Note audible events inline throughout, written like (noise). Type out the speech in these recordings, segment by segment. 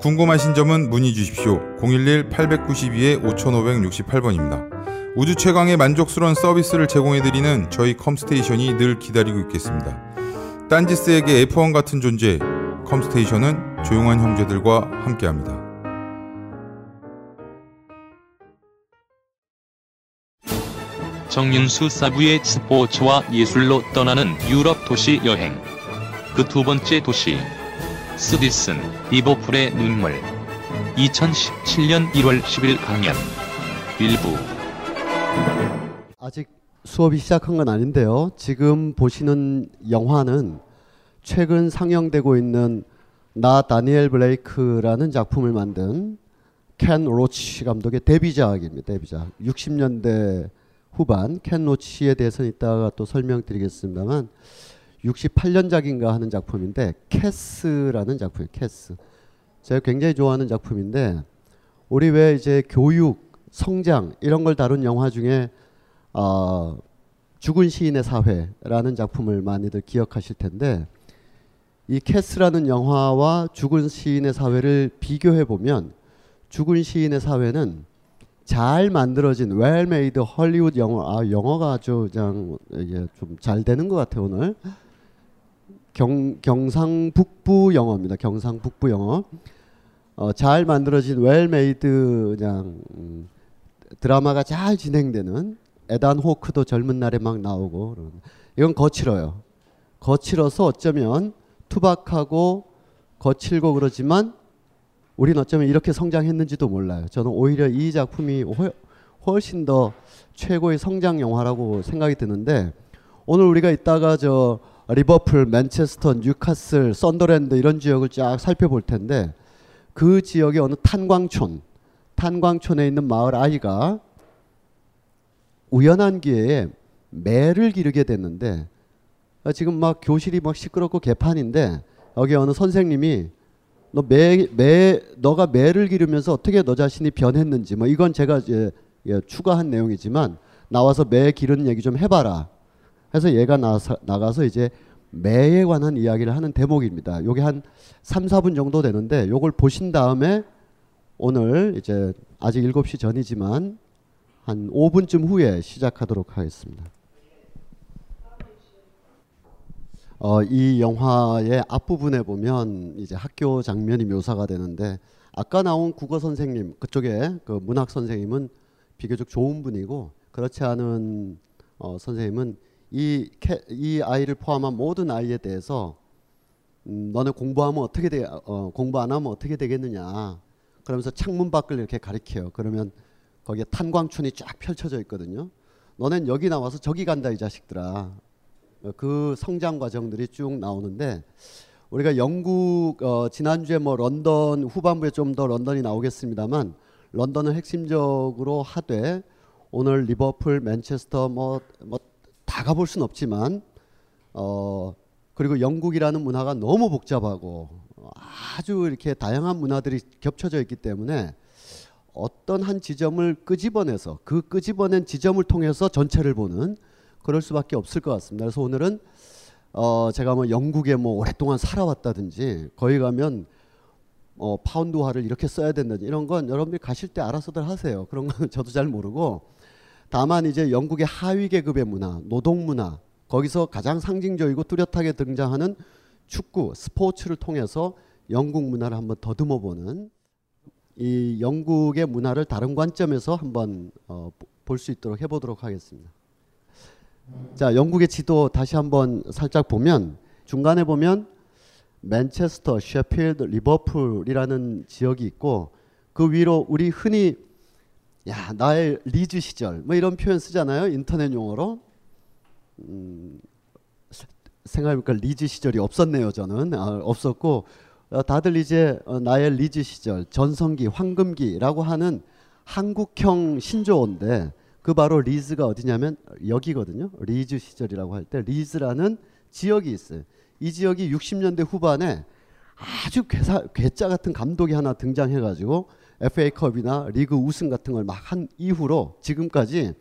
궁금하신 점은 문의 주십시오. 011-892-5568번입니다. 우주 최강의 만족스러운 서비스를 제공해드리는 저희 컴스테이션이 늘 기다리고 있겠습니다. 딴지스에게 F1 같은 존재, 컴스테이션은 조용한 형제들과 함께합니다. 정윤수 사부의 스포츠와 예술로 떠나는 유럽 도시 여행. 그 두 번째 도시. 스디슨, 리버풀의 눈물. 2017년 1월 10일 강연. 일부. 아직 수업이 시작한 건 아닌데요. 지금 보시는 영화는 최근 상영되고 있는 나 다니엘 블레이크라는 작품을 만든 켄 로치 감독의 데뷔작입니다. 데뷔작. 60년대 후반 켄 로치에 대해서는 이따가 또 설명드리겠습니다만 68년작인가 하는 작품인데 캐스라는 작품이에요. 캐스. 제가 굉장히 좋아하는 작품인데 우리 왜 이제 교육, 성장 이런 걸 다룬 영화 중에 어, 죽은 시인의 사회라는 작품을 많이들 기억하실 텐데 이 캐스라는 영화와 죽은 시인의 사회를 비교해 보면 죽은 시인의 사회는 잘 만들어진 well-made 헐리우드 영화 아 영어가 아주 그냥 이게 좀 잘 되는 것 같아요 오늘 경 경상북부 영어입니다 경상북부 영어 어, 잘 만들어진 well-made 그냥 음, 드라마가 잘 진행되는 에단 호크도 젊은 날에 막 나오고. 이건 거칠어요 거칠어서 어쩌면 투박하고 거칠고 그러지만 우리는 어쩌면 이렇게 성장했는지도 몰라요. 저는 오히려 이 작품이 훨씬 더 최고의 성장 영화라고 생각이 드는데 오늘 우리가 이따가 저 리버풀, 맨체스터, 뉴캐슬, 썬더랜드 이런 지역을 쫙 살펴볼 텐데 그 지역의 어느 탄광촌, 탄광촌에 있는 마을 아이가 우연한 기회에 매를 기르게 됐는데 지금 막 교실이 막 시끄럽고 개판인데 여기 어느 선생님이 너 매, 매, 너가 매를 기르면서 어떻게 너 자신이 변했는지, 뭐 이건 제가 이제 예, 추가한 내용이지만 나와서 매 기르는 얘기 좀 해봐라. 해서 얘가 나서, 나가서 이제 매에 관한 이야기를 하는 대목입니다. 요게 한 3, 4분 정도 되는데 요걸 보신 다음에 오늘 이제 아직 7시 전이지만 한 5분쯤 후에 시작하도록 하겠습니다. 어, 이 영화의 앞부분에 보면 이제 학교 장면이 묘사가 되는데 아까 나온 국어 선생님 그쪽에 그 문학 선생님은 비교적 좋은 분이고 그렇지 않은 어, 선생님은 이, 캐, 이 아이를 포함한 모든 아이에 대해서 음, 너네 공부하면 어떻게 돼? 어, 공부 안 하면 어떻게 되겠느냐? 그러면서 창문 밖을 이렇게 가리켜요. 그러면 거기에 탄광촌이 쫙 펼쳐져 있거든요. 너넨 여기 나와서 저기 간다 이 자식들아. 그 성장 과정들이 쭉 나오는데 우리가 영국 어, 지난주에 뭐 런던 후반부에 좀 더 런던이 나오겠습니다만 런던은 핵심적으로 하되 오늘 리버풀, 맨체스터 뭐 뭐 다 가볼 순 없지만 어 그리고 영국이라는 문화가 너무 복잡하고 아주 이렇게 다양한 문화들이 겹쳐져 있기 때문에 어떤 한 지점을 끄집어내서 그 끄집어낸 지점을 통해서 전체를 보는 그럴 수밖에 없을 것 같습니다. 그래서 오늘은 어 제가 뭐 영국에 뭐 오랫동안 살아왔다든지 거기 가면 어 파운드화를 이렇게 써야 된다든지 이런 건 여러분들이 가실 때 알아서들 하세요. 그런 건 (laughs) 저도 잘 모르고 다만 이제 영국의 하위 계급의 문화, 노동 문화 거기서 가장 상징적이고 뚜렷하게 등장하는 축구, 스포츠를 통해서 영국 문화를 한번 더듬어 보는 이 영국의 문화를 다른 관점에서 한번 어, 볼수 있도록 해보도록 하겠습니다. 자, 영국의 지도 다시 한번 살짝 보면 중간에 보면 맨체스터, 셰필드, 리버풀이라는 지역이 있고 그 위로 우리 흔히 야 나의 리즈 시절 뭐 이런 표현 쓰잖아요 인터넷 용어로 음, 생각해보니까 리즈 시절이 없었네요 저는 아, 없었고 어, 다들 이제 어, 나의 리즈 시절, 전성기, 황금기라고 하는 한국형 신조어인데 그 바로 리즈가 어디냐면 여기거든요. 리즈 시절이라고 할 때 리즈라는 지역이 있어요. 이 지역이 60년대 후반에 아주 괴사, 괴짜 같은 감독이 하나 등장해가지고 FA컵이나 리그 우승 같은 걸 막 한 이후로 지금까지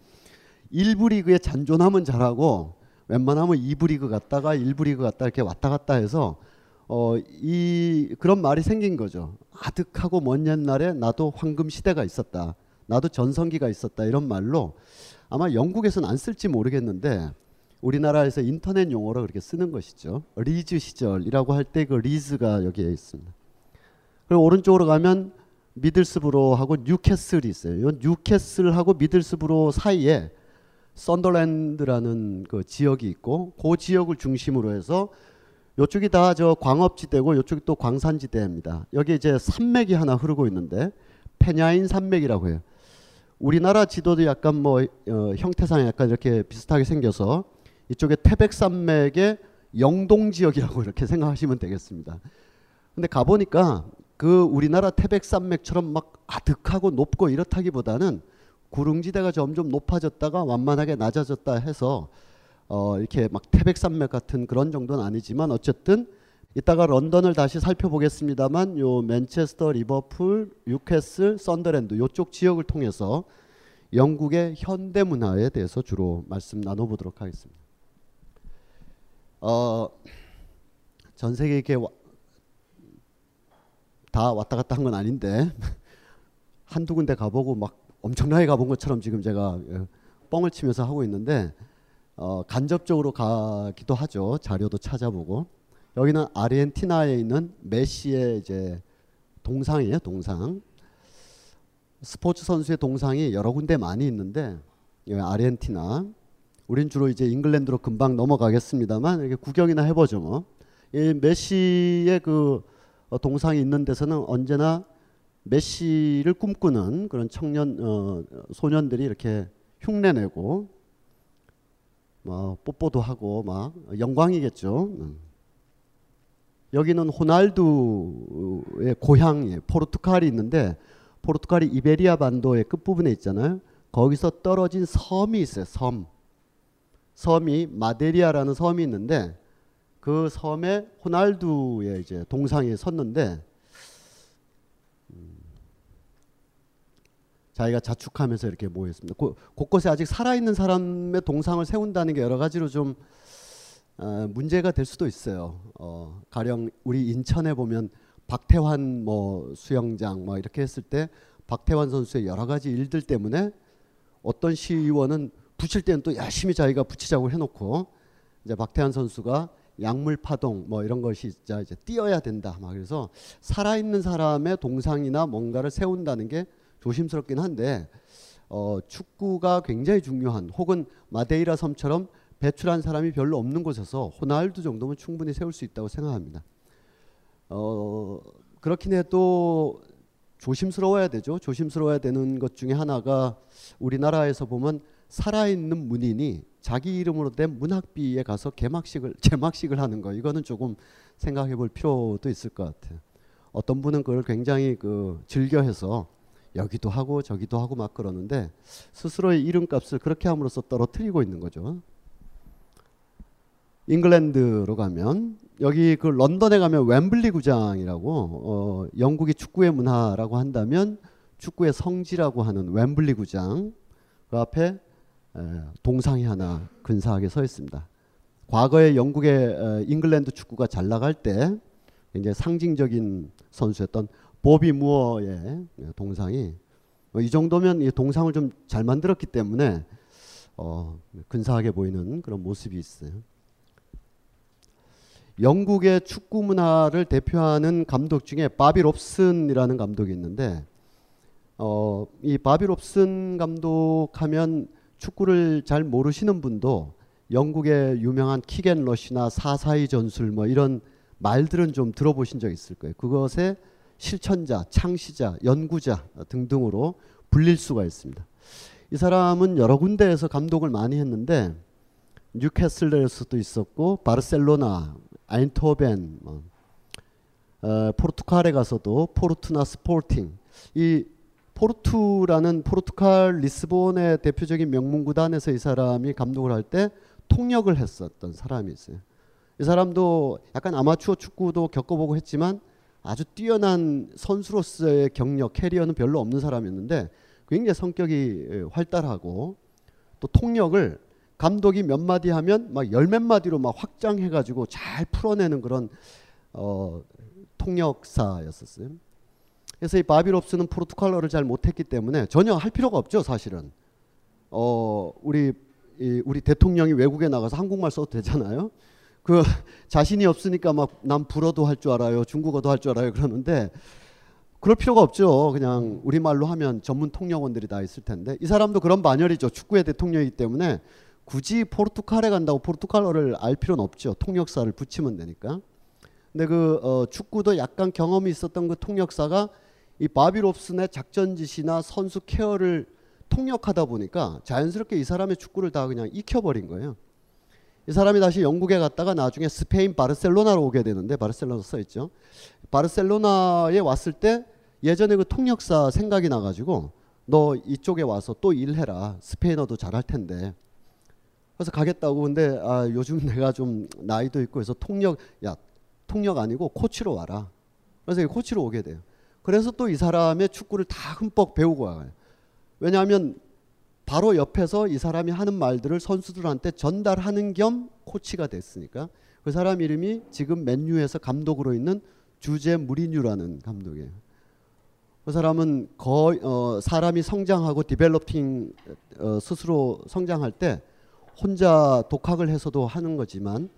1부 리그에 잔존하면 잘하고 웬만하면 2부 리그 갔다가 1부 리그 갔다 이렇게 왔다 갔다 해서 어, 이 그런 말이 생긴 거죠. 아득하고 먼 옛날에 나도 황금 시대가 있었다. 나도 전성기가 있었다. 이런 말로 아마 영국에서는 안 쓸지 모르겠는데 우리나라에서 인터넷 용어로 그렇게 쓰는 것이죠. 리즈 시절이라고 할 때 그 리즈가 여기에 있습니다. 그리고 오른쪽으로 가면 미들스브로하고 뉴캐슬이 있어요. 이 뉴캐슬하고 미들스브로 사이에 썬더랜드라는 그 지역이 있고 그 지역을 중심으로 해서 이쪽이 다 저 광업지대고 이쪽이 또 광산지대입니다. 여기 이제 산맥이 하나 흐르고 있는데 페냐인 산맥이라고 해요. 우리나라 지도도 약간 뭐 어, 형태상 약간 이렇게 비슷하게 생겨서 이쪽에 태백산맥의 영동 지역이라고 (laughs) 이렇게 생각하시면 되겠습니다. 근데 가보니까 그 우리나라 태백산맥처럼 막 아득하고 높고 이렇다기보다는 구릉지대가 점점 높아졌다가 완만하게 낮아졌다 해서 어 이렇게 막 태백산맥 같은 그런 정도는 아니지만 어쨌든 이따가 런던을 다시 살펴보겠습니다만 요 맨체스터, 리버풀, 뉴캐슬, 썬더랜드 요쪽 지역을 통해서 영국의 현대 문화에 대해서 주로 말씀 나눠보도록 하겠습니다. 어, 전 세계 이렇게 와, 다 왔다 갔다 한 건 아닌데 (laughs) 한두 군데 가보고 막 엄청나게 가본 것처럼 지금 제가 예, 뻥을 치면서 하고 있는데 어, 간접적으로 가기도 하죠. 자료도 찾아보고 여기는 아르헨티나에 있는 메시의 이제 동상이에요. 동상. 스포츠 선수의 동상이 여러 군데 많이 있는데 여기 아르헨티나. 우린 주로 이제 잉글랜드로 금방 넘어가겠습니다만 이렇게 구경이나 해보죠 뭐. 이 메시의 그 어, 동상이 있는 데서는 언제나 메시를 꿈꾸는 그런 청년 어, 소년들이 이렇게 흉내내고 뭐 뽀뽀도 하고 막 영광이겠죠. 음. 여기는 호날두의 고향이 포르투갈이 있는데 포르투갈이 이베리아 반도의 끝부분에 있잖아요. 거기서 떨어진 섬이 있어요. 섬. 섬이 마데리아라는 섬이 있는데 그 섬에 호날두의 이제 동상이 섰는데 음, 자기가 자축하면서 이렇게 모였습니다. 고, 곳곳에 아직 살아있는 사람의 동상을 세운다는 게 여러 가지로 좀 어, 문제가 될 수도 있어요. 어, 가령 우리 인천에 보면 박태환 뭐 수영장 뭐 이렇게 했을 때 박태환 선수의 여러 가지 일들 때문에 어떤 시의원은 붙일 때는 또 열심히 자기가 붙이자고 해놓고 이제 박태환 선수가 약물 파동 뭐 이런 것이 진짜 이제 뛰어야 된다 막 그래서 살아있는 사람의 동상이나 뭔가를 세운다는 게 조심스럽긴 한데 어, 축구가 굉장히 중요한 혹은 마데이라 섬처럼 배출한 사람이 별로 없는 곳에서 호날두 정도면 충분히 세울 수 있다고 생각합니다. 어, 그렇긴 해도 조심스러워야 되죠. 조심스러워야 되는 것 중에 하나가 우리나라에서 보면 살아있는 문인이 자기 이름으로 된 문학비에 가서 개막식을 (laughs) 제막식을 하는 거 이거는 조금 생각해 볼 필요도 있을 것 같아요. 어떤 분은 그걸 굉장히 그 즐겨해서 여기도 하고 저기도 하고 막 그러는데 스스로의 이름값을 그렇게 함으로써 떨어뜨리고 있는 거죠. 잉글랜드로 가면 여기 그 런던에 가면 웸블리 구장이라고 어, 영국이 축구의 문화라고 한다면 축구의 성지라고 하는 웸블리 구장 그 앞에 에, 동상이 하나 근사하게 서 있습니다. 과거에 영국의 에, 잉글랜드 축구가 잘 나갈 때 이제 상징적인 선수였던 보비 무어의 동상이 어, 이 정도면 이 동상을 좀 잘 만들었기 때문에 어, 근사하게 보이는 그런 모습이 있어요. 영국의 축구 문화를 대표하는 감독 중에 바비 롭슨이라는 감독이 있는데 어, 이 바비 롭슨 감독하면 축구를 잘 모르시는 분도 영국의 유명한 kick and rush나 사사이 전술 뭐 이런 말들은 좀 들어보신 적 있을 거예요. 그것의 실천자, 창시자, 연구자 등등으로 불릴 수가 있습니다. 이 사람은 여러 군데에서 감독을 많이 했는데 뉴캐슬에서도 있었고 바르셀로나, 아인트호벤, 뭐 어, 포르투갈에 가서도 포르투나 스포팅 이 포르투라는 포르투갈 리스본의 대표적인 명문 구단에서 이 사람이 감독을 할 때 통역을 했었던 사람이 있어요. 이 사람도 약간 아마추어 축구도 겪어보고 했지만 아주 뛰어난 선수로서의 경력 커리어는 별로 없는 사람이었는데 굉장히 성격이 활달하고 또 통역을 감독이 몇 마디 하면 막 열 몇 마디로 막 확장해 가지고 잘 풀어내는 그런 어, 통역사였었어요. 그래서 이 바비롭스는 포르투갈어를 잘 못했기 때문에 전혀 할 필요가 없죠, 사실은. 어, 우리 이, 우리 대통령이 외국에 나가서 한국말 써도 되잖아요. 그 (laughs) 자신이 없으니까 막 난 불어도 할 줄 알아요, 중국어도 할 줄 알아요 그러는데 그럴 필요가 없죠. 그냥 우리 말로 하면 전문 통역원들이 다 있을 텐데 이 사람도 그런 반열이죠. 축구의 대통령이기 때문에 굳이 포르투갈에 간다고 포르투갈어를 알 필요는 없죠. 통역사를 붙이면 되니까. 근데 그 어, 축구도 약간 경험이 있었던 그 통역사가 이 바비롭슨의 작전 지시나 선수 케어를 통역하다 보니까 자연스럽게 이 사람의 축구를 다 그냥 익혀버린 거예요. 이 사람이 다시 영국에 갔다가 나중에 스페인 바르셀로나로 오게 되는데 바르셀로나 써 있죠. 바르셀로나에 왔을 때 예전에 그 통역사 생각이 나가지고 너 이쪽에 와서 또 일해라. 스페인어도 잘할 텐데. 그래서 가겠다고 근데 아, 요즘 내가 좀 나이도 있고 해서 통역 야 통역 아니고 코치로 와라. 그래서 코치로 오게 돼요. 그래서 또 이 사람의 축구를 다 흠뻑 배우고 와요. 왜냐하면 바로 옆에서 이 사람이 하는 말들을 선수들한테 전달하는 겸 코치가 됐으니까 그 사람 이름이 지금 맨유에서 감독으로 있는 주제 무리뉴라는 감독이에요. 그 사람은 거의 어, 사람이 성장하고 디벨로핑 어, 스스로 성장할 때 혼자 독학을 해서도 하는 거지만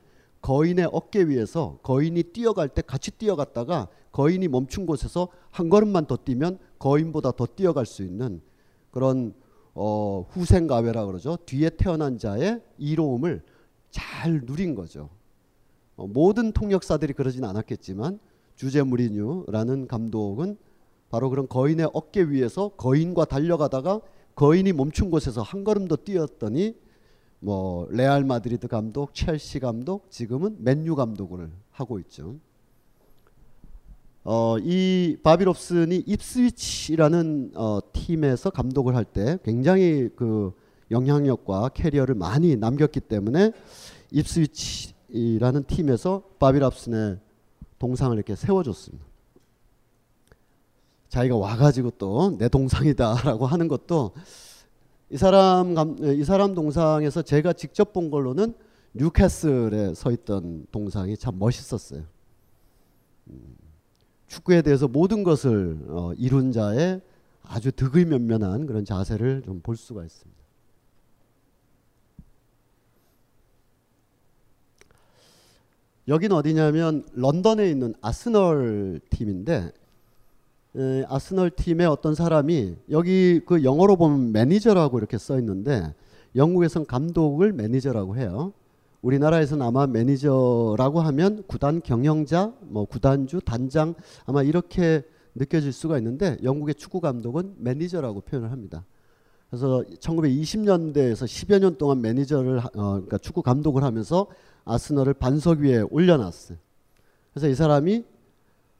거인의 어깨 위에서 거인이 뛰어갈 때 같이 뛰어갔다가 거인이 멈춘 곳에서 한 걸음만 더 뛰면 거인보다 더 뛰어갈 수 있는 그런 어, 후생가외라 그러죠. 뒤에 태어난 자의 이로움을 잘 누린 거죠. 어, 모든 통역사들이 그러진 않았겠지만 주제 무리뉴라는 감독은 바로 그런 거인의 어깨 위에서 거인과 달려가다가 거인이 멈춘 곳에서 한 걸음 더 뛰었더니 뭐 레알 마드리드 감독, 첼시 감독, 지금은 맨유 감독을 하고 있죠. 어, 이 바비 롭슨이 입스위치라는 어, 팀에서 감독을 할 때 굉장히 그 영향력과 커리어를 많이 남겼기 때문에 입스위치라는 팀에서 바비 롭슨의 동상을 이렇게 세워줬습니다. 자기가 와가지고 또 내 동상이다라고 하는 것도 이 사람 이 사람 동상에서 제가 직접 본 걸로는 뉴캐슬에 서 있던 동상이 참 멋있었어요. 음. 축구에 대해서 모든 것을 어, 이룬 자의 아주 득의 면면한 그런 자세를 좀 볼 수가 있습니다. 여긴 어디냐면 런던에 있는 아스널 팀인데 에, 아스널 팀의 어떤 사람이 여기 그 영어로 보면 매니저라고 이렇게 써 있는데 영국에선 감독을 매니저라고 해요. 우리나라에서는 아마 매니저라고 하면 구단 경영자, 뭐 구단주, 단장 아마 이렇게 느껴질 수가 있는데 영국의 축구 감독은 매니저라고 표현을 합니다. 그래서 1920년대에서 10여 년 동안 매니저를 어, 그러니까 축구 감독을 하면서 아스널을 반석 위에 올려놨어요. 그래서 이 사람이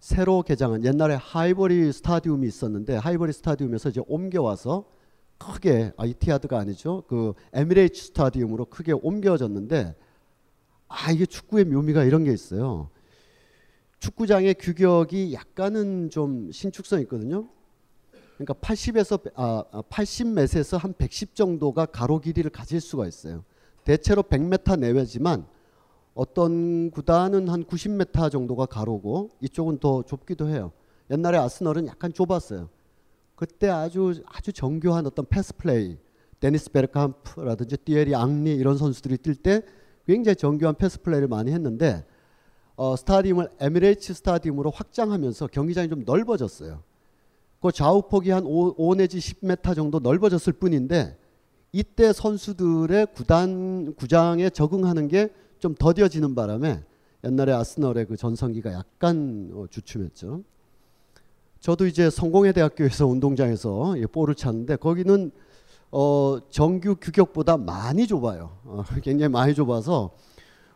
새로 개장한 옛날에 하이버리 스타디움이 있었는데 하이버리 스타디움에서 이제 옮겨와서 크게 아 이티하드가 아니죠. 그 에미레이츠 스타디움으로 크게 옮겨졌는데 아 이게 축구의 묘미가 이런 게 있어요. 축구장의 규격이 약간은 좀 신축성 있거든요. 그러니까 80에서 아 80m에서 한 110 정도가 가로 길이를 가질 수가 있어요. 대체로 100m 내외지만 어떤 구단은 한 90m 정도가 가로고 이쪽은 더 좁기도 해요. 옛날에 아스널은 약간 좁았어요. 그때 아주 아주 정교한 어떤 패스 플레이, 데니스 베르캄프라든지 띠에리 앙리 이런 선수들이 뛸 때 굉장히 정교한 패스 플레이를 많이 했는데 어, 스타디움을 에미레이츠 스타디움으로 확장하면서 경기장이 좀 넓어졌어요. 그 좌우폭이 한 5, 5 내지 10m 정도 넓어졌을 뿐인데 이때 선수들의 구단 구장에 적응하는 게 좀 더뎌지는 바람에 옛날에 아스널의 그 전성기가 약간 어, 주춤했죠. 저도 이제 성공회 대학교에서 운동장에서 볼을 찼는데 거기는 어, 정규 규격보다 많이 좁아요. 어, (laughs) 굉장히 많이 좁아서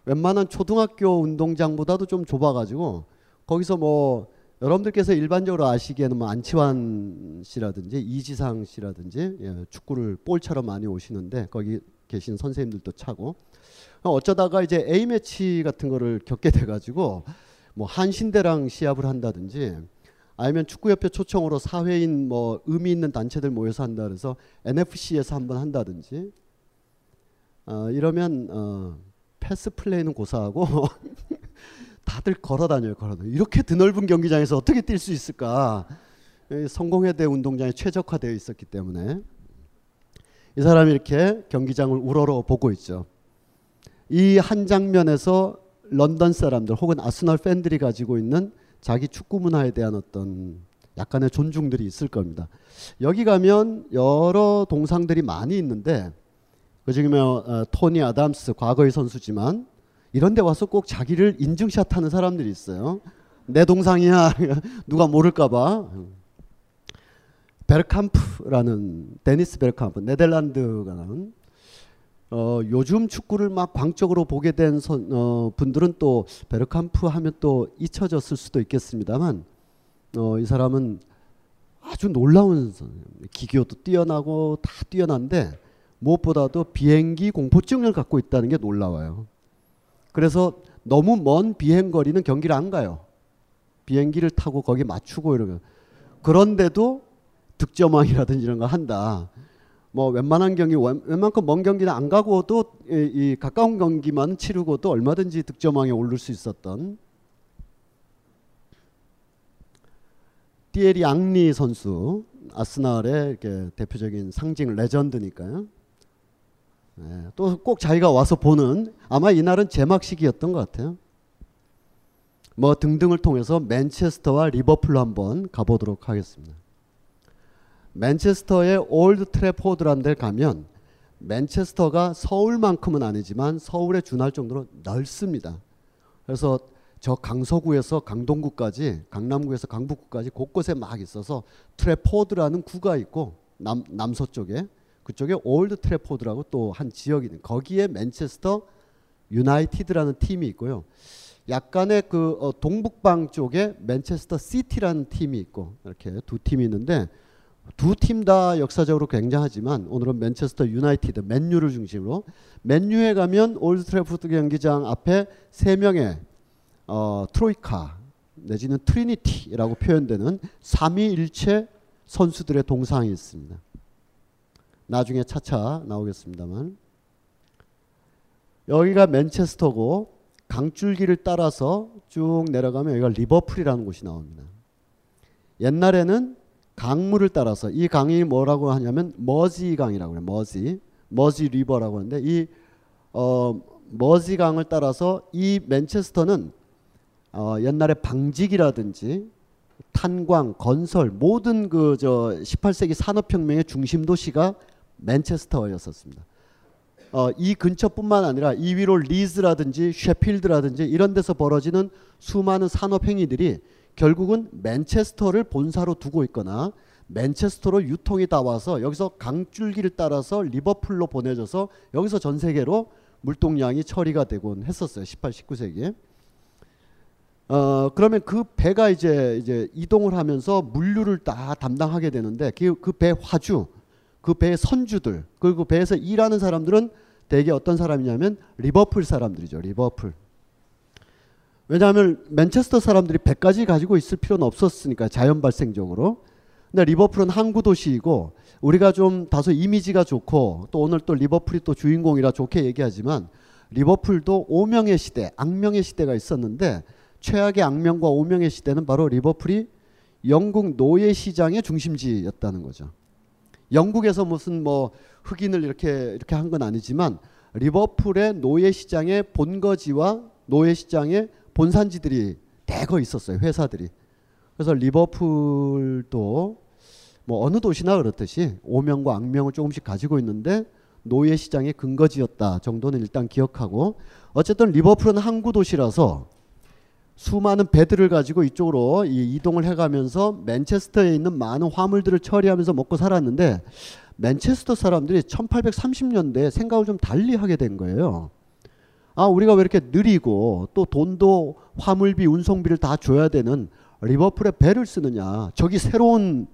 웬만한 초등학교 운동장보다도 좀 좁아가지고 거기서 뭐 여러분들께서 일반적으로 아시기에는 뭐 안치환 씨라든지 이지상 씨라든지 예, 축구를 볼처럼 많이 오시는데 거기 계신 선생님들도 차고 어쩌다가 이제 A 매치 같은 거를 겪게 돼가지고 뭐 한신대랑 시합을 한다든지 아니면 축구협회 초청으로 사회인 뭐 의미 있는 단체들 모여서 한다 그래서 NFC에서 한번 한다든지 어, 이러면 어, 패스 플레이는 고사하고 (laughs) 다들 걸어 다녀요, 걸어 다녀요. 이렇게 드넓은 경기장에서 어떻게 뛸 수 있을까? 성공회대 운동장에 최적화되어 있었기 때문에 이 사람이 이렇게 경기장을 우러러 보고 있죠. 이 한 장면에서 런던 사람들 혹은 아스널 팬들이 가지고 있는 자기 축구 문화에 대한 어떤 약간의 존중들이 있을 겁니다. 여기 가면 여러 동상들이 많이 있는데 그중에 어, 토니 아담스 과거의 선수지만 이런 데 와서 꼭 자기를 인증샷 하는 사람들이 있어요. 내 동상이야. (laughs) 누가 모를까 봐. 베르캄프라는 데니스 베르캄프 네덜란드가 낳은 어, 요즘 축구를 막 광적으로 보게 된 선, 어, 분들은 또 베르캄프 하면 또 잊혀졌을 수도 있겠습니다만 어, 이 사람은 아주 놀라운 기교도 뛰어나고 다 뛰어난데 무엇보다도 비행기 공포증을 갖고 있다는 게 놀라워요. 그래서 너무 먼 비행 거리는 경기를 안 가요. 비행기를 타고 거기 맞추고 이러면 그런데도 득점왕이라든지 이런 거 한다. 뭐 웬만한 경기 웬만큼 먼 경기는 안 가고도 이, 이 가까운 경기만 치르고도 얼마든지 득점왕에 오를 수 있었던 띠에리 앙리 선수 아스날의 이렇게 대표적인 상징 레전드니까요. 네, 또꼭 자기가 와서 보는 아마 이날은 제막식이었던 것 같아요. 뭐 등등을 통해서 맨체스터와 리버풀로 한번 가보도록 하겠습니다. 맨체스터의 올드 트래포드라는 데 가면 맨체스터가 서울만큼은 아니지만 서울에 준할 정도로 넓습니다. 그래서 저 강서구에서 강동구까지 강남구에서 강북구까지 곳곳에 막 있어서 트래포드라는 구가 있고 남, 남서쪽에 그쪽에 올드 트래포드라고 또 한 지역이 있는 거기에 맨체스터 유나이티드라는 팀이 있고요. 약간의 그 어, 동북방 쪽에 맨체스터 시티라는 팀이 있고 이렇게 두 팀이 있는데 두 팀 다 역사적으로 굉장하지만 오늘은 맨체스터 유나이티드 맨유를 중심으로 맨유에 가면 올드 트래포드 경기장 앞에 세 명의 어, 트로이카 내지는 Trinity라고 표현되는 삼위일체 선수들의 동상이 있습니다. 나중에 차차 나오겠습니다만 여기가 맨체스터고 강줄기를 따라서 쭉 내려가면 여기가 리버풀이라는 곳이 나옵니다. 옛날에는 강물을 따라서 이 강이 뭐라고 하냐면 머지 강이라고 해요. 머지 Mersey River라고 하는데 이 어, 머지 강을 따라서 이 맨체스터는 어, 옛날에 방직이라든지 탄광, 건설 모든 그 저 18세기 산업혁명의 중심 도시가 맨체스터였었습니다. 어, 이 근처뿐만 아니라 이 위로 리즈라든지 셰필드라든지 이런 데서 벌어지는 수많은 산업 행위들이 결국은 맨체스터를 본사로 두고 있거나 맨체스터로 유통이 다 와서 여기서 강줄기를 따라서 리버풀로 보내져서 여기서 전 세계로 물동량이 처리가 되곤 했었어요. 18, 19세기에. 어, 그러면 그 배가 이제 이제 이동을 하면서 물류를 다 담당하게 되는데 그배 그 화주 그 배의 선주들 그리고 배에서 일하는 사람들은 대개 어떤 사람이냐면 리버풀 사람들이죠. 리버풀. 왜냐하면 맨체스터 사람들이 배까지 가지고 있을 필요는 없었으니까 자연 발생적으로. 근데 리버풀은 항구 도시이고 우리가 좀 다소 이미지가 좋고 또 오늘 또 리버풀이 또 주인공이라 좋게 얘기하지만 리버풀도 오명의 시대, 악명의 시대가 있었는데 최악의 악명과 오명의 시대는 바로 리버풀이 영국 노예 시장의 중심지였다는 거죠. 영국에서 무슨 뭐 흑인을 이렇게 이렇게 한 건 아니지만 리버풀의 노예 시장의 본거지와 노예 시장의 본산지들이 대거 있었어요. 회사들이. 그래서 리버풀도 뭐 어느 도시나 그렇듯이 오명과 악명을 조금씩 가지고 있는데 노예 시장의 근거지였다 정도는 일단 기억하고 어쨌든 리버풀은 항구 도시라서 수많은 배들을 가지고 이쪽으로 이동을 해가면서 맨체스터에 있는 많은 화물들을 처리하면서 먹고 살았는데 맨체스터 사람들이 1830년대에 생각을 좀 달리 하게 된 거예요. 아 우리가 왜 이렇게 느리고 또 돈도 화물비 운송비를 다 줘야 되는 리버풀에 배를 쓰느냐 저기 새로운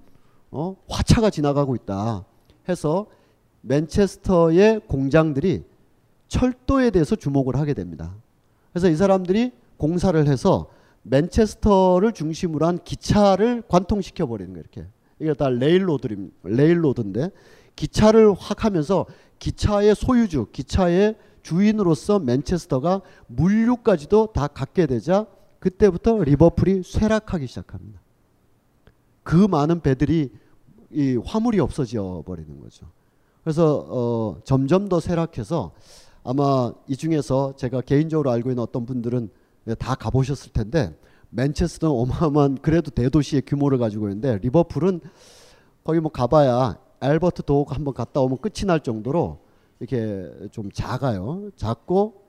어? 화차가 지나가고 있다 해서 맨체스터의 공장들이 철도에 대해서 주목을 하게 됩니다. 그래서 이 사람들이 공사를 해서 맨체스터를 중심으로 한 기차를 관통시켜 버리는 거예요. 이렇게 이게 다 railroad railroad인데 기차를 확 하면서 기차의 소유주, 기차의 주인으로서 맨체스터가 물류까지도 다 갖게 되자 그때부터 리버풀이 쇠락하기 시작합니다. 그 많은 배들이 이 화물이 없어져 버리는 거죠. 그래서 어, 점점 더 쇠락해서 아마 이 중에서 제가 개인적으로 알고 있는 어떤 분들은 다 가보셨을 텐데 맨체스터는 어마어마한 그래도 대도시의 규모를 가지고 있는데 리버풀은 거기 뭐 가봐야 알버트 도어가 한번 갔다 오면 끝이 날 정도로 이렇게 좀 작아요. 작고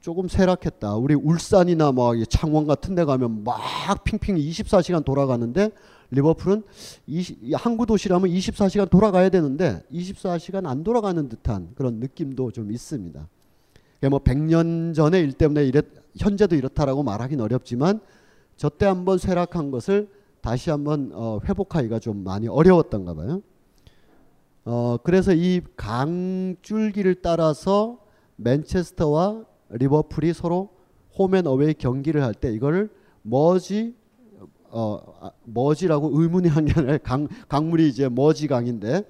조금 쇠락했다. 우리 울산이나 뭐 창원 같은 데 가면 막 핑핑 24시간 돌아가는데 리버풀은 20, 항구 도시라면 24시간 돌아가야 되는데 24시간 안 돌아가는 듯한 그런 느낌도 좀 있습니다. 뭐 100년 전의 일 때문에 이랬, 현재도 이렇다라고 말하기는 어렵지만 저때 한번 쇠락한 것을 다시 한번 어, 회복하기가 좀 많이 어려웠던가 봐요. 어, 그래서 이 강줄기를 따라서 맨체스터와 리버풀이 서로 home and away 경기를 할 때 이거를 머지 어 아, 머지라고 의문이 한 게 아니라 강 강물이 이제 머지 강인데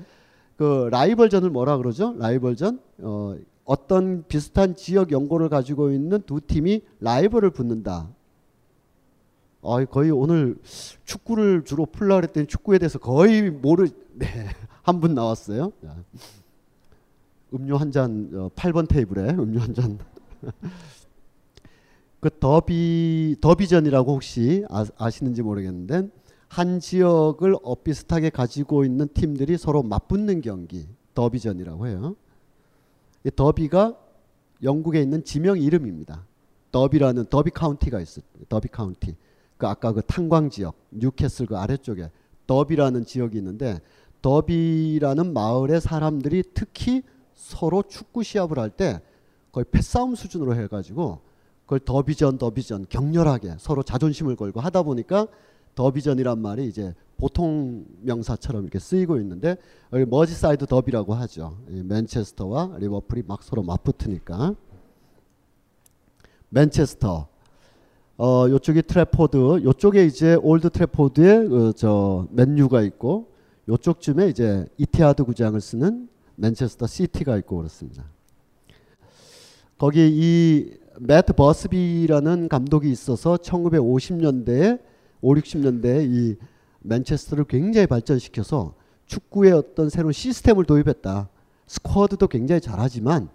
그 라이벌전을 뭐라 그러죠? 라이벌전 어 어떤 비슷한 지역 연고를 가지고 있는 두 팀이 라이벌을 붙는다. 아, 거의 오늘 축구를 주로 풀라 그랬더니 축구에 대해서 거의 모르 네. 한 분 나왔어요. 음료 한 잔, 8번 어, 테이블에 음료 한 잔. (laughs) 그 더비 더비전이라고 혹시 아, 시는지 모르겠는데 한 지역을 엇비슷하게 가지고 있는 팀들이 서로 맞붙는 경기 더비전이라고 해요. 이 더비가 영국에 있는 지명 이름입니다. 더비라는 더비 카운티가 있어요. 더비 카운티. 그 아까 그 탄광 지역 뉴캐슬 그 아래쪽에 더비라는 지역이 있는데 더비라는 마을의 사람들이 특히 서로 축구 시합을 할 때 거의 패싸움 수준으로 해가지고 그걸 더비전 더비전 격렬하게 서로 자존심을 걸고 하다 보니까 더비전이란 말이 이제 보통 명사처럼 이렇게 쓰이고 있는데 여기 머지사이드 더비라고 하죠. 맨체스터와 리버풀이 막 서로 맞붙으니까. 맨체스터. 어 요쪽이 트래포드. 요쪽에 이제 올드 트래포드에 그 저 맨유가 있고 요쪽쯤에 이제 이티하드 구장을 쓰는 맨체스터 시티가 있고 그렇습니다. 거기 이 매트 버스비라는 감독이 있어서 1950년대에 5, 60년대에 이 맨체스터를 굉장히 발전시켜서 축구의 어떤 새로운 시스템을 도입했다. 스쿼드도 굉장히 잘하지만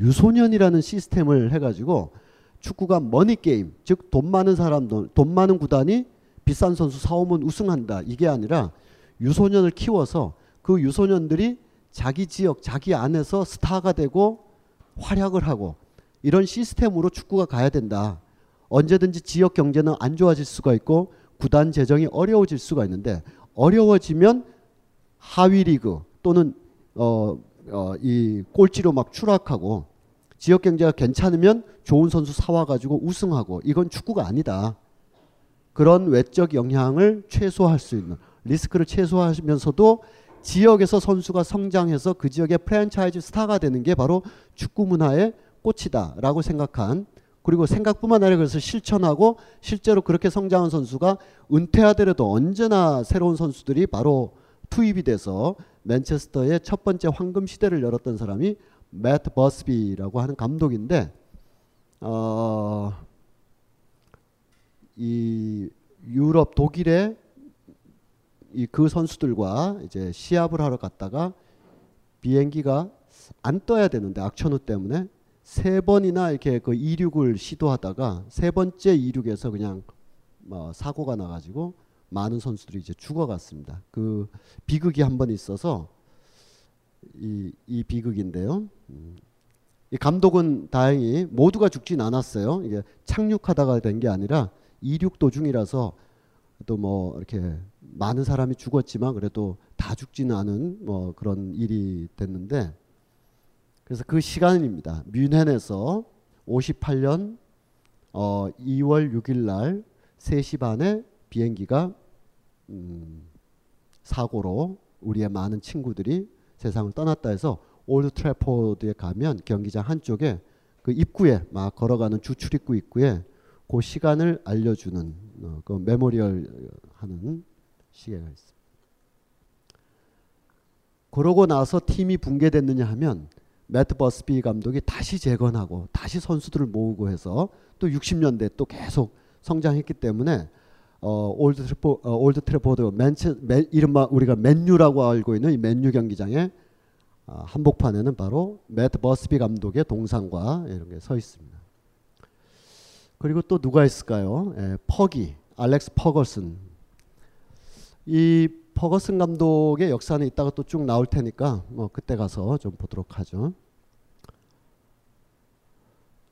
유소년이라는 시스템을 해가지고 축구가 머니 게임, 즉 돈 많은 사람들, 돈 많은 구단이 비싼 선수 사오면 우승한다. 이게 아니라 유소년을 키워서 그 유소년들이 자기 지역, 자기 안에서 스타가 되고 활약을 하고 이런 시스템으로 축구가 가야 된다. 언제든지 지역 경제는 안 좋아질 수가 있고 구단 재정이 어려워질 수가 있는데 어려워지면 하위 리그 또는 어, 어, 이 꼴찌로 막 추락하고 지역 경제가 괜찮으면 좋은 선수 사와 가지고 우승하고 이건 축구가 아니다. 그런 외적 영향을 최소화할 수 있는 리스크를 최소화하면서도 지역에서 선수가 성장해서 그 지역의 프랜차이즈 스타가 되는 게 바로 축구 문화의 꽃이다라고 생각한 그리고 생각뿐만 아니라 그래서 실천하고 실제로 그렇게 성장한 선수가 은퇴하더라도 언제나 새로운 선수들이 바로 투입이 돼서 맨체스터의 첫 번째 황금 시대를 열었던 사람이 매트 버스비라고 하는 감독인데 어, 이 유럽 독일의 이 그 선수들과 이제 시합을 하러 갔다가 비행기가 안 떠야 되는데 악천후 때문에 세 번이나 이렇게 그 이륙을 시도하다가 세 번째 이륙에서 그냥 뭐 사고가 나가지고 많은 선수들이 이제 죽어갔습니다. 그 비극이 한 번 있어서 이, 이 비극인데요. 음. 이 감독은 다행히 모두가 죽진 않았어요. 이게 착륙하다가 된 게 아니라 이륙 도중이라서 또 뭐 이렇게 많은 사람이 죽었지만 그래도 다 죽지는 않은 뭐 그런 일이 됐는데 그래서 그 시간입니다. 뮌헨에서 58년 어, 2월 6일 날 3시 반에 비행기가 음, 사고로 우리의 많은 친구들이 세상을 떠났다 해서 올드 트래포드에 가면 경기장 한쪽에 그 입구에 막 걸어가는 주 출입구 입구에 그 시간을 알려주는 어, 그 memorial 하는 시계가 있습니다. 그러고 나서 팀이 붕괴됐느냐 하면 매트 버스비 감독이 다시 재건하고 다시 선수들을 모으고 해서 또 60년대 또 계속 성장했기 때문에 어, 올드 트래포 어, 올드 트래포드 맨체 맨, 이른바 우리가 맨유라고 알고 있는 이 맨유 경기장의 어, 한복판에는 바로 매트 버스비 감독의 동상과 이런 게 서 있습니다. 그리고 또 누가 있을까요? 예, 퍼기, 알렉스 퍼거슨. 이 퍼거슨 감독의 역사는 이따가 또 쭉 나올 테니까 뭐 그때 가서 좀 보도록 하죠.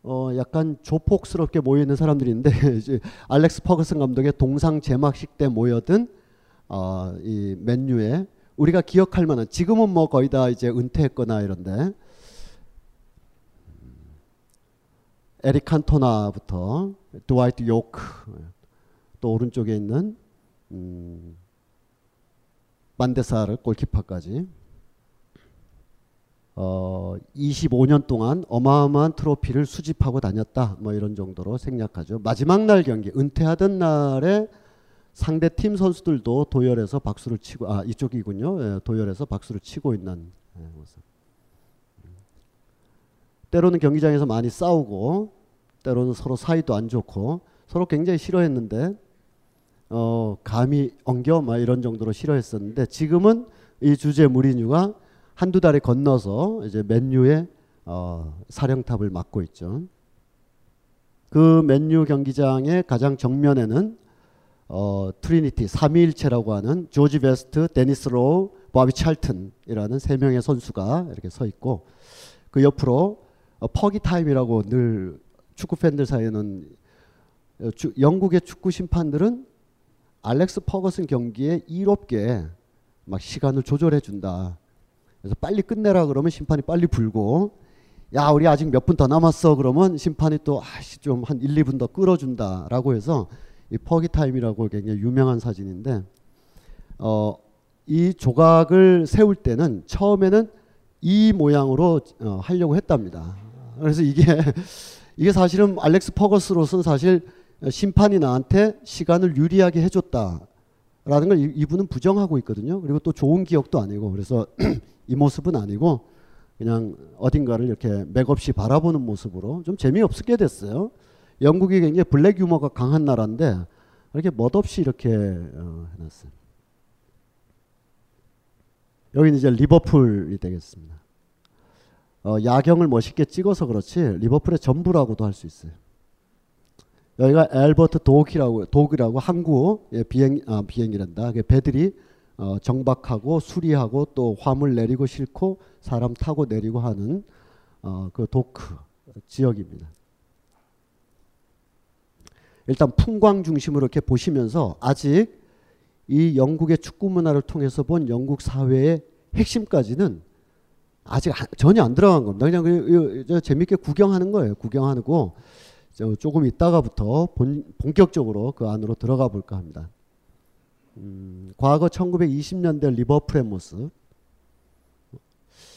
어 약간 조폭스럽게 모여 있는 사람들인데 (laughs) 이제 알렉스 퍼거슨 감독의 동상 제막식 때 모여든 어 이 맨유에 우리가 기억할 만한 지금은 뭐 거의 다 이제 은퇴했거나 이런데 에릭 칸토나부터 드와이트 요크 또 오른쪽에 있는 음, 만데사르 골키퍼까지 어, 25년 동안 어마어마한 트로피를 수집하고 다녔다. 뭐 이런 정도로 생략하죠. 마지막 날 경기 은퇴하던 날에 상대 팀 선수들도 도열해서 박수를 치고 아 이쪽이군요. 예, 도열해서 박수를 치고 있는 예, 모습. 때로는 경기장에서 많이 싸우고 때로는 서로 사이도 안 좋고 서로 굉장히 싫어했는데 어 감히 엉겨 막 이런 정도로 싫어했었는데 지금은 이 주제 무리뉴가 한두 달에 건너서 이제 맨유의 어, 사령탑을 맡고 있죠. 그 맨유 경기장의 가장 정면에는 어, Trinity 삼위일체라고 하는 조지 베스트, 데니스 로우, 바비 찰튼이라는 세 명의 선수가 이렇게 서 있고 그 옆으로 어, Fergie time이라고 늘 축구 팬들 사이에는 어, 주, 영국의 축구 심판들은 알렉스 퍼거슨 경기에 이롭게 막 시간을 조절해 준다. 그래서 빨리 끝내라 그러면 심판이 빨리 불고 야 우리 아직 몇 분 더 남았어 그러면 심판이 또 아씨 좀 한 1, 2분 더 끌어준다라고 해서 이 Fergie time이라고 굉장히 유명한 사진인데 어, 이 조각을 세울 때는 처음에는 이 모양으로 어, 하려고 했답니다. 그래서 이게 (laughs) 이게 사실은 알렉스 퍼거스로서는 사실 심판이 나한테 시간을 유리하게 해줬다라는 걸 이분은 부정하고 있거든요. 그리고 또 좋은 기억도 아니고 그래서 (clears throat) 이 모습은 아니고 그냥 어딘가를 이렇게 맥없이 바라보는 모습으로 좀 재미없게 됐어요. 영국이 굉장히 블랙 유머가 강한 나라인데 이렇게 멋없이 이렇게 어, 해놨어요. 여기는 이제 리버풀이 되겠습니다. 어, 야경을 멋있게 찍어서 그렇지 리버풀의 전부라고도 할 수 있어요. 여기가 엘버트 도키라고 도기라고 항구 예, 비행 아, 비행이란다. 배들이 어, 정박하고 수리하고 또 화물 내리고 싣고 사람 타고 내리고 하는 어, 그 도크 지역입니다. 일단 풍광 중심으로 이렇게 보시면서 아직 이 영국의 축구 문화를 통해서 본 영국 사회의 핵심까지는 아직 전혀 안 들어간 겁니다. 그냥 그, 그, 재밌게 구경하는 거예요. 구경하고 조금 있다가부터 본, 본격적으로 그 안으로 들어가 볼까 합니다. 음, 과거 1920년대 리버풀의 모습.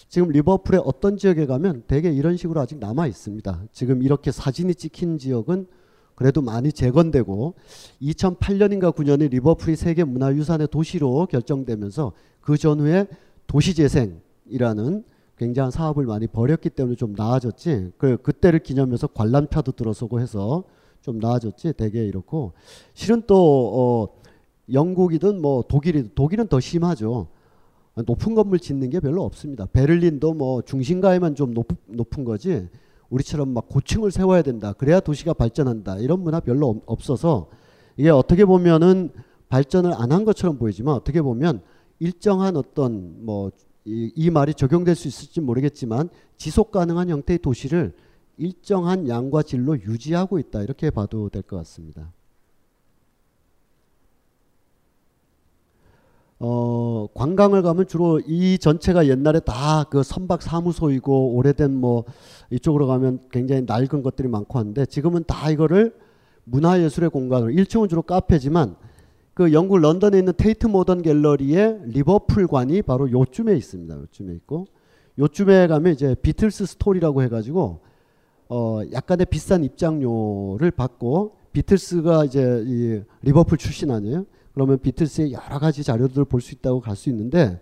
지금 리버풀의 어떤 지역에 가면 대개 이런 식으로 아직 남아 있습니다. 지금 이렇게 사진이 찍힌 지역은 그래도 많이 재건되고 2008년인가 9년에 리버풀이 세계 문화유산의 도시로 결정되면서 그 전후에 도시재생이라는 굉장한 사업을 많이 벌였기 때문에 좀 나아졌지. 그 그때를 기념해서 관람차도 들어서고 해서 좀 나아졌지. 대개 이렇고 실은 또 어, 영국이든 뭐 독일이든 독일은 더 심하죠. 높은 건물 짓는 게 별로 없습니다. 베를린도 뭐 중심가에만 좀 높, 높은 거지. 우리처럼 막 고층을 세워야 된다. 그래야 도시가 발전한다. 이런 문화 별로 없어서 이게 어떻게 보면은 발전을 안 한 것처럼 보이지만 어떻게 보면 일정한 어떤 뭐 이, 이 말이 적용될 수 있을지 모르겠지만 지속 가능한 형태의 도시를 일정한 양과 질로 유지하고 있다. 이렇게 봐도 될 것 같습니다. 어, 관광을 가면 주로 이 전체가 옛날에 다 그 선박 사무소이고 오래된 뭐 이쪽으로 가면 굉장히 낡은 것들이 많고 한데 지금은 다 이거를 문화예술의 공간으로 1층은 주로 카페지만 그 영국 런던에 있는 테이트 모던 갤러리의 리버풀관이 바로 요쯤에 있습니다. 요쯤에 있고 요쯤에 가면 이제 비틀스 스토리라고 해가지고 어 약간의 비싼 입장료를 받고 비틀스가 이제 이 리버풀 출신 아니에요? 그러면 비틀스의 여러 가지 자료들을 볼 수 있다고 갈 수 있는데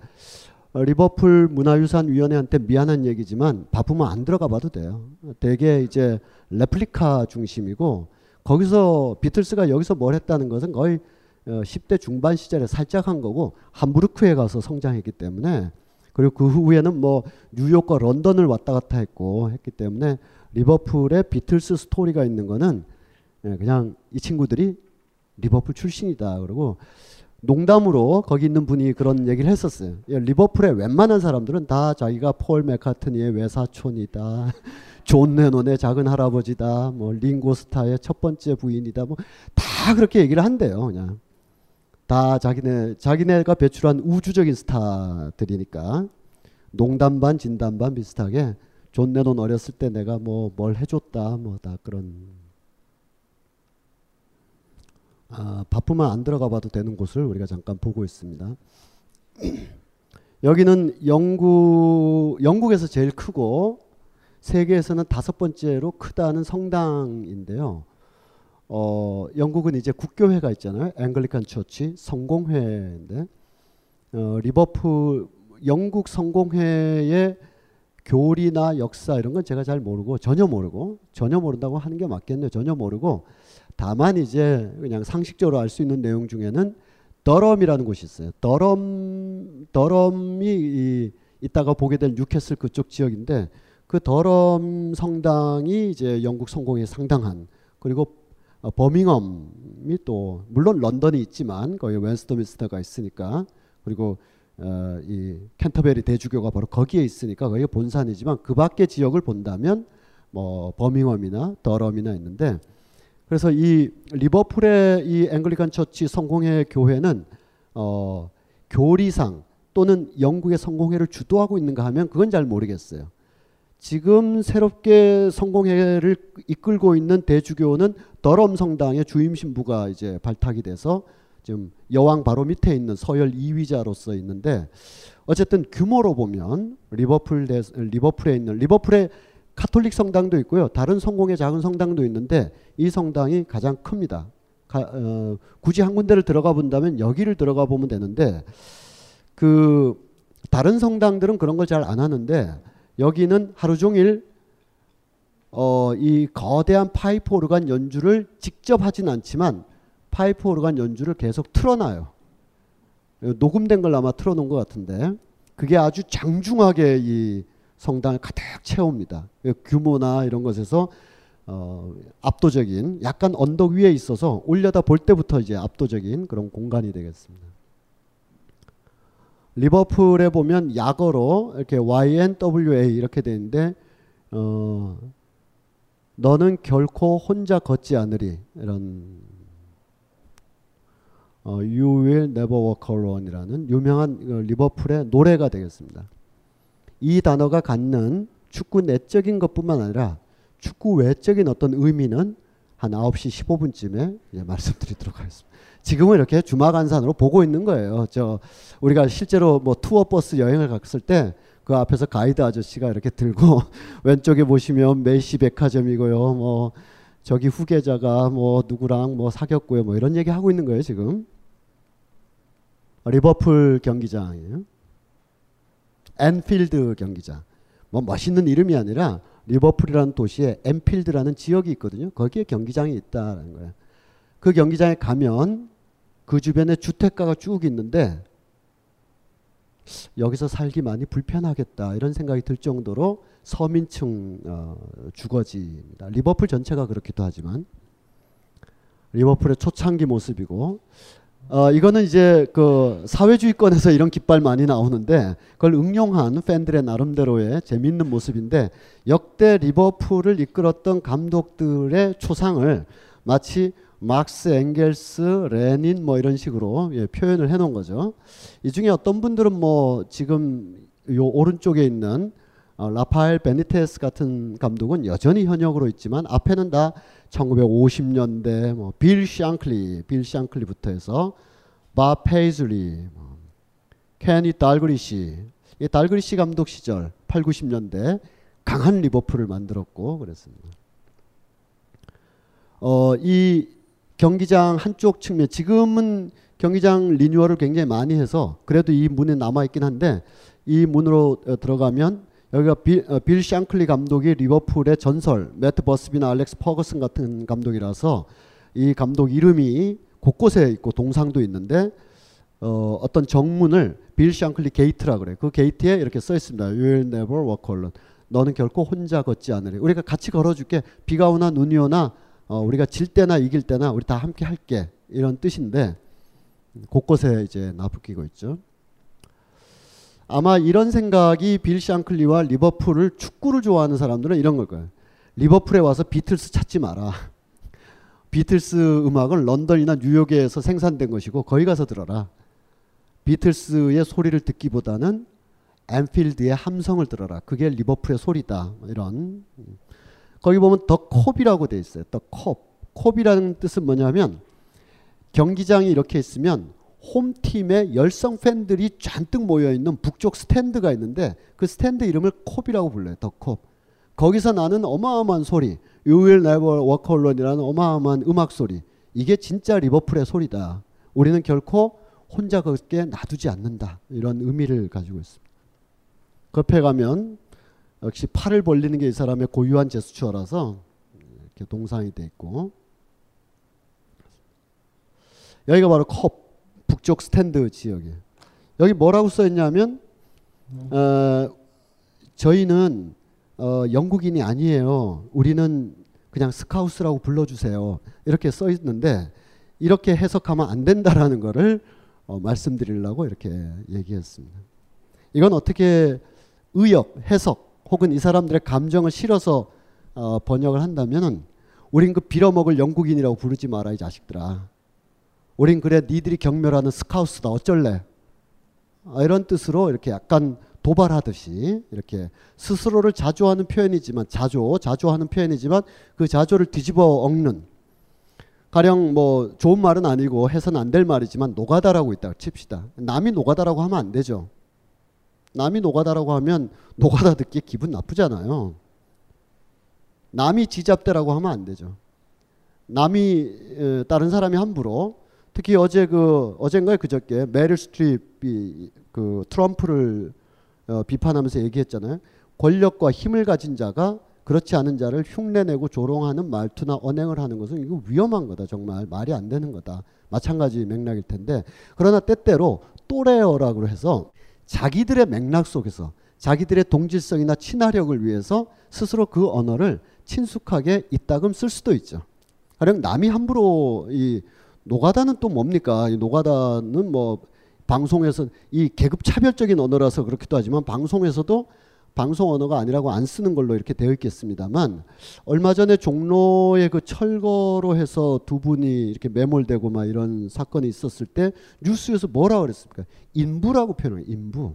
어, 리버풀 문화유산위원회한테 미안한 얘기지만 바쁘면 안 들어가 봐도 돼요. 되게 이제 레플리카 중심이고 거기서 비틀스가 여기서 뭘 했다는 것은 거의 어, 10대 중반 시절에 살짝 한 거고 함부르크에 가서 성장했기 때문에 그리고 그 후에는 뭐 뉴욕과 런던을 왔다 갔다 했고 했기 때문에 리버풀의 비틀스 스토리가 있는 거는 예, 그냥 이 친구들이 리버풀 출신이다 그러고 농담으로 거기 있는 분이 그런 얘기를 했었어요. 예, 리버풀의 웬만한 사람들은 다 자기가 폴 맥카트니의 외사촌이다. (laughs) 존 레논의 작은 할아버지다. 뭐 링고스타의 첫 번째 부인이다. 뭐 다 그렇게 얘기를 한대요. 그냥 다 자기네 자기네가 배출한 우주적인 스타들이니까 농담 반 진담 반 비슷하게 존 레논 어렸을 때 내가 뭐 뭘 해줬다. 뭐 다 그런 아, 바쁘면 안 들어가 봐도 되는 곳을 우리가 잠깐 보고 있습니다. (clears throat) 여기는 영국 영국에서 제일 크고 세계에서는 다섯 번째로 크다는 성당인데요. 어, 영국은 이제 국교회가 있잖아요. Anglican Church 성공회인데 어, 리버풀 영국 성공회의 교리나 역사 이런 건 제가 잘 모르고 전혀 모르고 전혀 모른다고 하는 게 맞겠네요. 전혀 모르고 다만 이제 그냥 상식적으로 알 수 있는 내용 중에는 더럼이라는 곳이 있어요. 더럼 더럼이 이, 이따가 보게 될 뉴캐슬 그쪽 지역인데 그 더럼 성당이 이제 영국 성공에 상당한 그리고 어, 버밍엄이 또 물론 런던이 있지만 거기 웬스터민스터가 있으니까 그리고 어, 이 캔터베리 대주교가 바로 거기에 있으니까 거기가 본산이지만 그 밖의 지역을 본다면 뭐 버밍엄이나 더럼이나 있는데 그래서 이 리버풀의 이 Anglican Church 성공회 교회는 어, 교리상 또는 영국의 성공회를 주도하고 있는가 하면 그건 잘 모르겠어요. 지금 새롭게 성공회를 이끌고 있는 대주교는 더럼 성당의 주임 신부가 이제 발탁이 돼서 지금 여왕 바로 밑에 있는 서열 2위자로서 있는데 어쨌든 규모로 보면 리버풀 대, 리버풀에 있는 리버풀에 카톨릭 성당도 있고요. 다른 성공회 작은 성당도 있는데 이 성당이 가장 큽니다. 가, 어, 굳이 한 군데를 들어가 본다면 여기를 들어가 보면 되는데 그 다른 성당들은 그런 걸 잘 안 하는데 여기는 하루 종일 어, 이 거대한 파이프 오르간 연주를 직접 하진 않지만 파이프 오르간 연주를 계속 틀어놔요. 녹음된 걸 아마 틀어놓은 것 같은데 그게 아주 장중하게 이 성당을 가득 채웁니다. 규모나 이런 것에서 어, 압도적인 약간 언덕 위에 있어서 올려다 볼 때부터 이제 압도적인 그런 공간이 되겠습니다. 리버풀에 보면 약어로 이렇게 YNWA 이렇게 되는데 어, 너는 결코 혼자 걷지 않으리 이런 어, You will never walk alone이라는 유명한 어, 리버풀의 노래가 되겠습니다. 이 단어가 갖는 축구 내적인 것뿐만 아니라 축구 외적인 어떤 의미는 한 9시 15분쯤에 예, 말씀드리도록 하겠습니다. 지금은 이렇게 주마간산으로 보고 있는 거예요. 저 우리가 실제로 뭐 투어 버스 여행을 갔을 때 그 앞에서 가이드 아저씨가 이렇게 들고 (laughs) 왼쪽에 보시면 메시 백화점이고요. 뭐 저기 후계자가 뭐 누구랑 뭐 사귀었고요. 뭐 이런 얘기 하고 있는 거예요, 지금. 리버풀 경기장이에요. 앤필드 경기장. 뭐 멋있는 이름이 아니라 리버풀이라는 도시에 앤필드라는 지역이 있거든요. 거기에 경기장이 있다는 거예요. 그 경기장에 가면 그 주변에 주택가가 쭉 있는데 여기서 살기 많이 불편하겠다 이런 생각이 들 정도로 서민층 어, 주거지입니다. 리버풀 전체가 그렇기도 하지만 리버풀의 초창기 모습이고 어, 이거는 이제 그 사회주의권에서 이런 깃발 많이 나오는데 그걸 응용한 팬들의 나름대로의 재미있는 모습인데 역대 리버풀을 이끌었던 감독들의 초상을 마치 막스, 엥겔스, 레닌 뭐 이런 식으로 예, 표현을 해놓은 거죠. 이 중에 어떤 분들은 뭐 지금 요 오른쪽에 있는 어, 라파엘 베니테스 같은 감독은 여전히 현역으로 있지만 앞에는 다 1950년대 뭐 빌 샹클리, 빌 샹클리부터 해서 밥 페이즐리, 뭐, 케니 달그리시, 이 달그리시 감독 시절 8, 90년대 강한 리버풀을 만들었고 그랬습니다. 어, 이 경기장 한쪽 측면 지금은 경기장 리뉴얼을 굉장히 많이 해서 그래도 이 문에 남아 있긴 한데 이 문으로 어, 들어가면 여기가 빌, 어, 빌 샹클리 감독이 리버풀의 전설 매트 버스비나 알렉스 퍼거슨 같은 감독이라서 이 감독 이름이 곳곳에 있고 동상도 있는데 어, 어떤 정문을 빌 샹클리 게이트라 그래. 그 게이트에 이렇게 써 있습니다. You will never walk alone. 너는 결코 혼자 걷지 않으리. 우리가 같이 걸어줄게. 비가 오나 눈이 오나 어, 우리가 질 때나 이길 때나 우리 다 함께 할게. 이런 뜻인데 곳곳에 이제 나부끼고 있죠. 아마 이런 생각이 빌 샹클리와 리버풀을 축구를 좋아하는 사람들은 이런 걸 거예요. 리버풀에 와서 비틀스 찾지 마라. (laughs) 비틀스 음악은 런던이나 뉴욕에서 생산된 것이고 거기 가서 들어라. 비틀스의 소리를 듣기보다는 앤필드의 함성을 들어라. 그게 리버풀의 소리다. 이런 거기 보면 The Kop이라고 돼 있어요. 더 컵. Kop이라는 뜻은 뭐냐면 경기장이 이렇게 있으면 홈팀의 열성 팬들이 잔뜩 모여 있는 북쪽 스탠드가 있는데 그 스탠드 이름을 Kop이라고 불러요. The Kop. 거기서 나는 어마어마한 소리, Never Walk Alone이라는 어마어마한 음악 소리. 이게 진짜 리버풀의 소리다. 우리는 결코 혼자 걷게 놔두지 않는다. 이런 의미를 가지고 있습니다. 급해 가면 역시 팔을 벌리는 게 이 사람의 고유한 제스처라서 이렇게 동상이 돼 있고 여기가 바로 컵 북쪽 스탠드 지역이에요. 여기 뭐라고 써 있냐면 어, 저희는 어, 영국인이 아니에요. 우리는 그냥 스카우스라고 불러주세요. 이렇게 써 있는데 이렇게 해석하면 안 된다라는 거를 어, 말씀드리려고 이렇게 얘기했습니다. 이건 어떻게 의역, 해석 혹은 이 사람들의 감정을 실어서 어, 번역을 한다면은 우린 그 빌어먹을 영국인이라고 부르지 마라 이 자식들아. 우린 그래 니들이 경멸하는 스카우스다 어쩔래. 아, 이런 뜻으로 이렇게 약간 도발하듯이 이렇게 스스로를 자조하는 표현이지만 자조, 자조하는 표현이지만 그 자조를 뒤집어 엎는 가령 뭐 좋은 말은 아니고 해서는 안될 말이지만 노가다라고 있다 칩시다. 남이 노가다라고 하면 안 되죠. 남이 노가다라고 하면 노가다 듣기 기분 나쁘잖아요. 남이 지잡대라고 하면 안 되죠. 남이 다른 사람이 함부로 특히 어제 그 어젠가에 그저께 메릴 스트립이 그 트럼프를 어, 비판하면서 얘기했잖아요. 권력과 힘을 가진 자가 그렇지 않은 자를 흉내내고 조롱하는 말투나 언행을 하는 것은 이거 위험한 거다. 정말 말이 안 되는 거다. 마찬가지 맥락일 텐데 그러나 때때로 또래어라고 해서 자기들의 맥락 속에서 자기들의 동질성이나 친화력을 위해서 스스로 그 언어를 친숙하게 이따금 쓸 수도 있죠. 가령 남이 함부로 이 노가다는 또 뭡니까? 이 노가다는 뭐 방송에서 이 계급 차별적인 언어라서 그렇기도 하지만 방송에서도 방송 언어가 아니라고 안 쓰는 걸로 이렇게 되어 있겠습니다만 얼마 전에 종로의 그 철거로 해서 두 분이 이렇게 매몰되고 막 이런 사건이 있었을 때 뉴스에서 뭐라 그랬습니까? 인부라고 표현해요. 인부.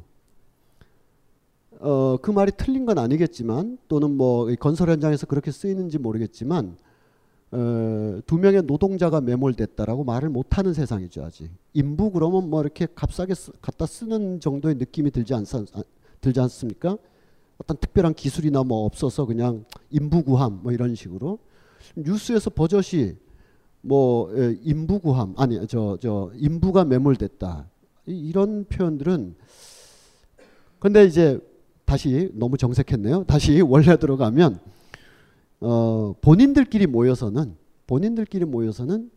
어, 그 말이 틀린 건 아니겠지만 또는 뭐 건설 현장에서 그렇게 쓰이는지 모르겠지만 어, 두 명의 노동자가 매몰됐다라고 말을 못하는 세상이죠 아직 인부 그러면 뭐 이렇게 값싸게 쓰, 갖다 쓰는 정도의 느낌이 들지 않, 아, 들지 않습니까? 어떤 특별한 기술이나 뭐 없어서 그냥 인부구함 뭐 이런 식으로 뉴스에서 버젓이 뭐 예, 인부구함 아니 저저 인부가 매몰됐다 이런 표현들은 근데 이제 다시 너무 정색했네요. 다시 (laughs) 원래 들어가면 어, 본인들끼리 모여서는 본인들끼리 모여서는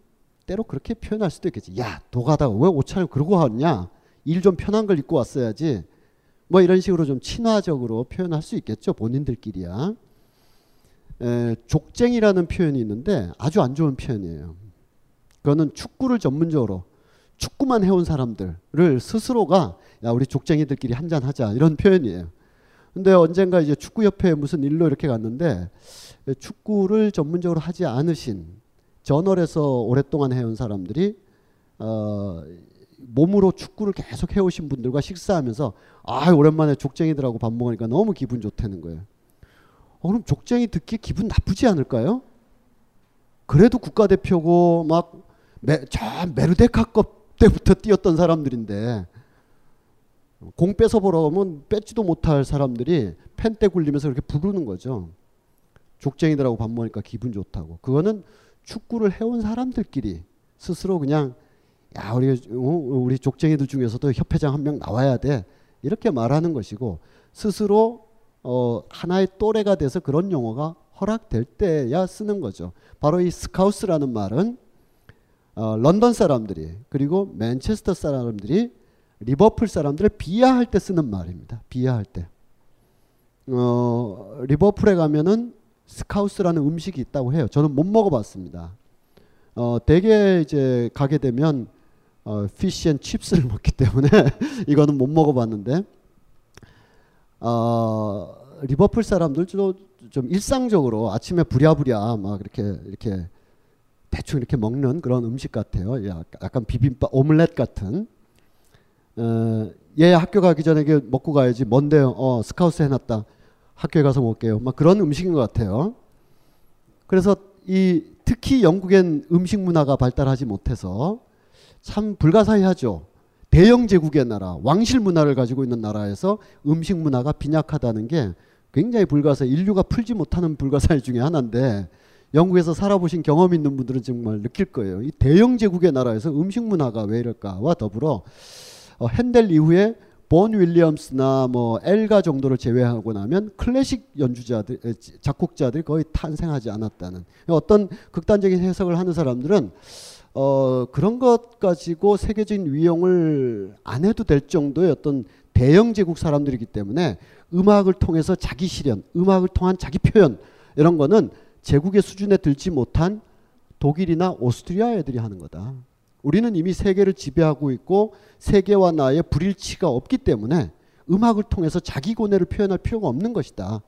때로 그렇게 표현할 수도 있겠지. 야, 도가다가 왜 옷차림 그러고 왔냐? 일 좀 편한 걸 입고 왔어야지. 뭐 이런 식으로 좀 친화적으로 표현할 수 있겠죠. 본인들끼리야. 에, 족쟁이라는 표현이 있는데 아주 안 좋은 표현이에요. 그거는 축구를 전문적으로 축구만 해온 사람들을 스스로가 야 우리 족쟁이들끼리 한잔 하자 이런 표현이에요. 근데 언젠가 이제 축구협회에 무슨 일로 이렇게 갔는데 축구를 전문적으로 하지 않으신 저널에서 오랫동안 해온 사람들이 어, 몸으로 축구를 계속 해오신 분들과 식사하면서 아 오랜만에 족쟁이들하고 밥 먹으니까 너무 기분 좋다는 거예요. 어, 그럼 족쟁이 듣기 기분 나쁘지 않을까요? 그래도 국가대표고 막 메, 저 메르데카급 때부터 뛰었던 사람들인데 공 뺏어 보러 가면 뺏지도 못할 사람들이 펜대 굴리면서 그렇게 부르는 거죠. 족쟁이들하고 밥 먹으니까 기분 좋다고. 그거는 축구를 해온 사람들끼리 스스로 그냥 야 우리 어, 우리 족쟁이들 중에서도 협회장 한 명 나와야 돼 이렇게 말하는 것이고 스스로 어, 하나의 또래가 돼서 그런 용어가 허락될 때야 쓰는 거죠. 바로 이 스카우스라는 말은 어, 런던 사람들이 그리고 맨체스터 사람들이 리버풀 사람들을 비하할 때 쓰는 말입니다. 비하할 때. 어, 리버풀에 가면은 Scouse라는 음식이 있다고 해요. 저는 못 먹어봤습니다. 어, 대개 이제 가게 되면 어, fish and chips를 먹기 때문에 (laughs) 이거는 못 먹어봤는데 어, 리버풀 사람들도 좀 일상적으로 아침에 부랴부랴 막 이렇게 이렇게 대충 이렇게 먹는 그런 음식 같아요. 약간 비빔밥 오믈렛 같은. 어, 얘 학교 가기 전에 먹고 가야지. 뭔데요? 어, 스카우스 해놨다. 학교에 가서 먹게요. 막 그런 음식인 것 같아요. 그래서 이 특히 영국엔 음식 문화가 발달하지 못해서 참 불가사의하죠. 대영 제국의 나라, 왕실 문화를 가지고 있는 나라에서 음식 문화가 빈약하다는 게 굉장히 불가사의, 인류가 풀지 못하는 불가사의 중에 하나인데 영국에서 살아보신 경험 있는 분들은 정말 느낄 거예요. 이 대영 제국의 나라에서 음식 문화가 왜 이럴까와 더불어 어, 핸델 이후에 본 윌리엄스나 뭐 엘가 정도를 제외하고 나면 클래식 연주자들 작곡자들이 거의 탄생하지 않았다는 어떤 극단적인 해석을 하는 사람들은 어 그런 것 가지고 세계적인 위용을 안 해도 될 정도의 어떤 대영 제국 사람들이기 때문에 음악을 통해서 자기 실현, 음악을 통한 자기 표현 이런 거는 제국의 수준에 들지 못한 독일이나 오스트리아 애들이 하는 거다. 우리는 이미 세계를 지배하고 있고 세계와 나의 불일치가 없기 때문에 음악을 통해서 자기 고뇌를 표현할 필요가 없는 것이다.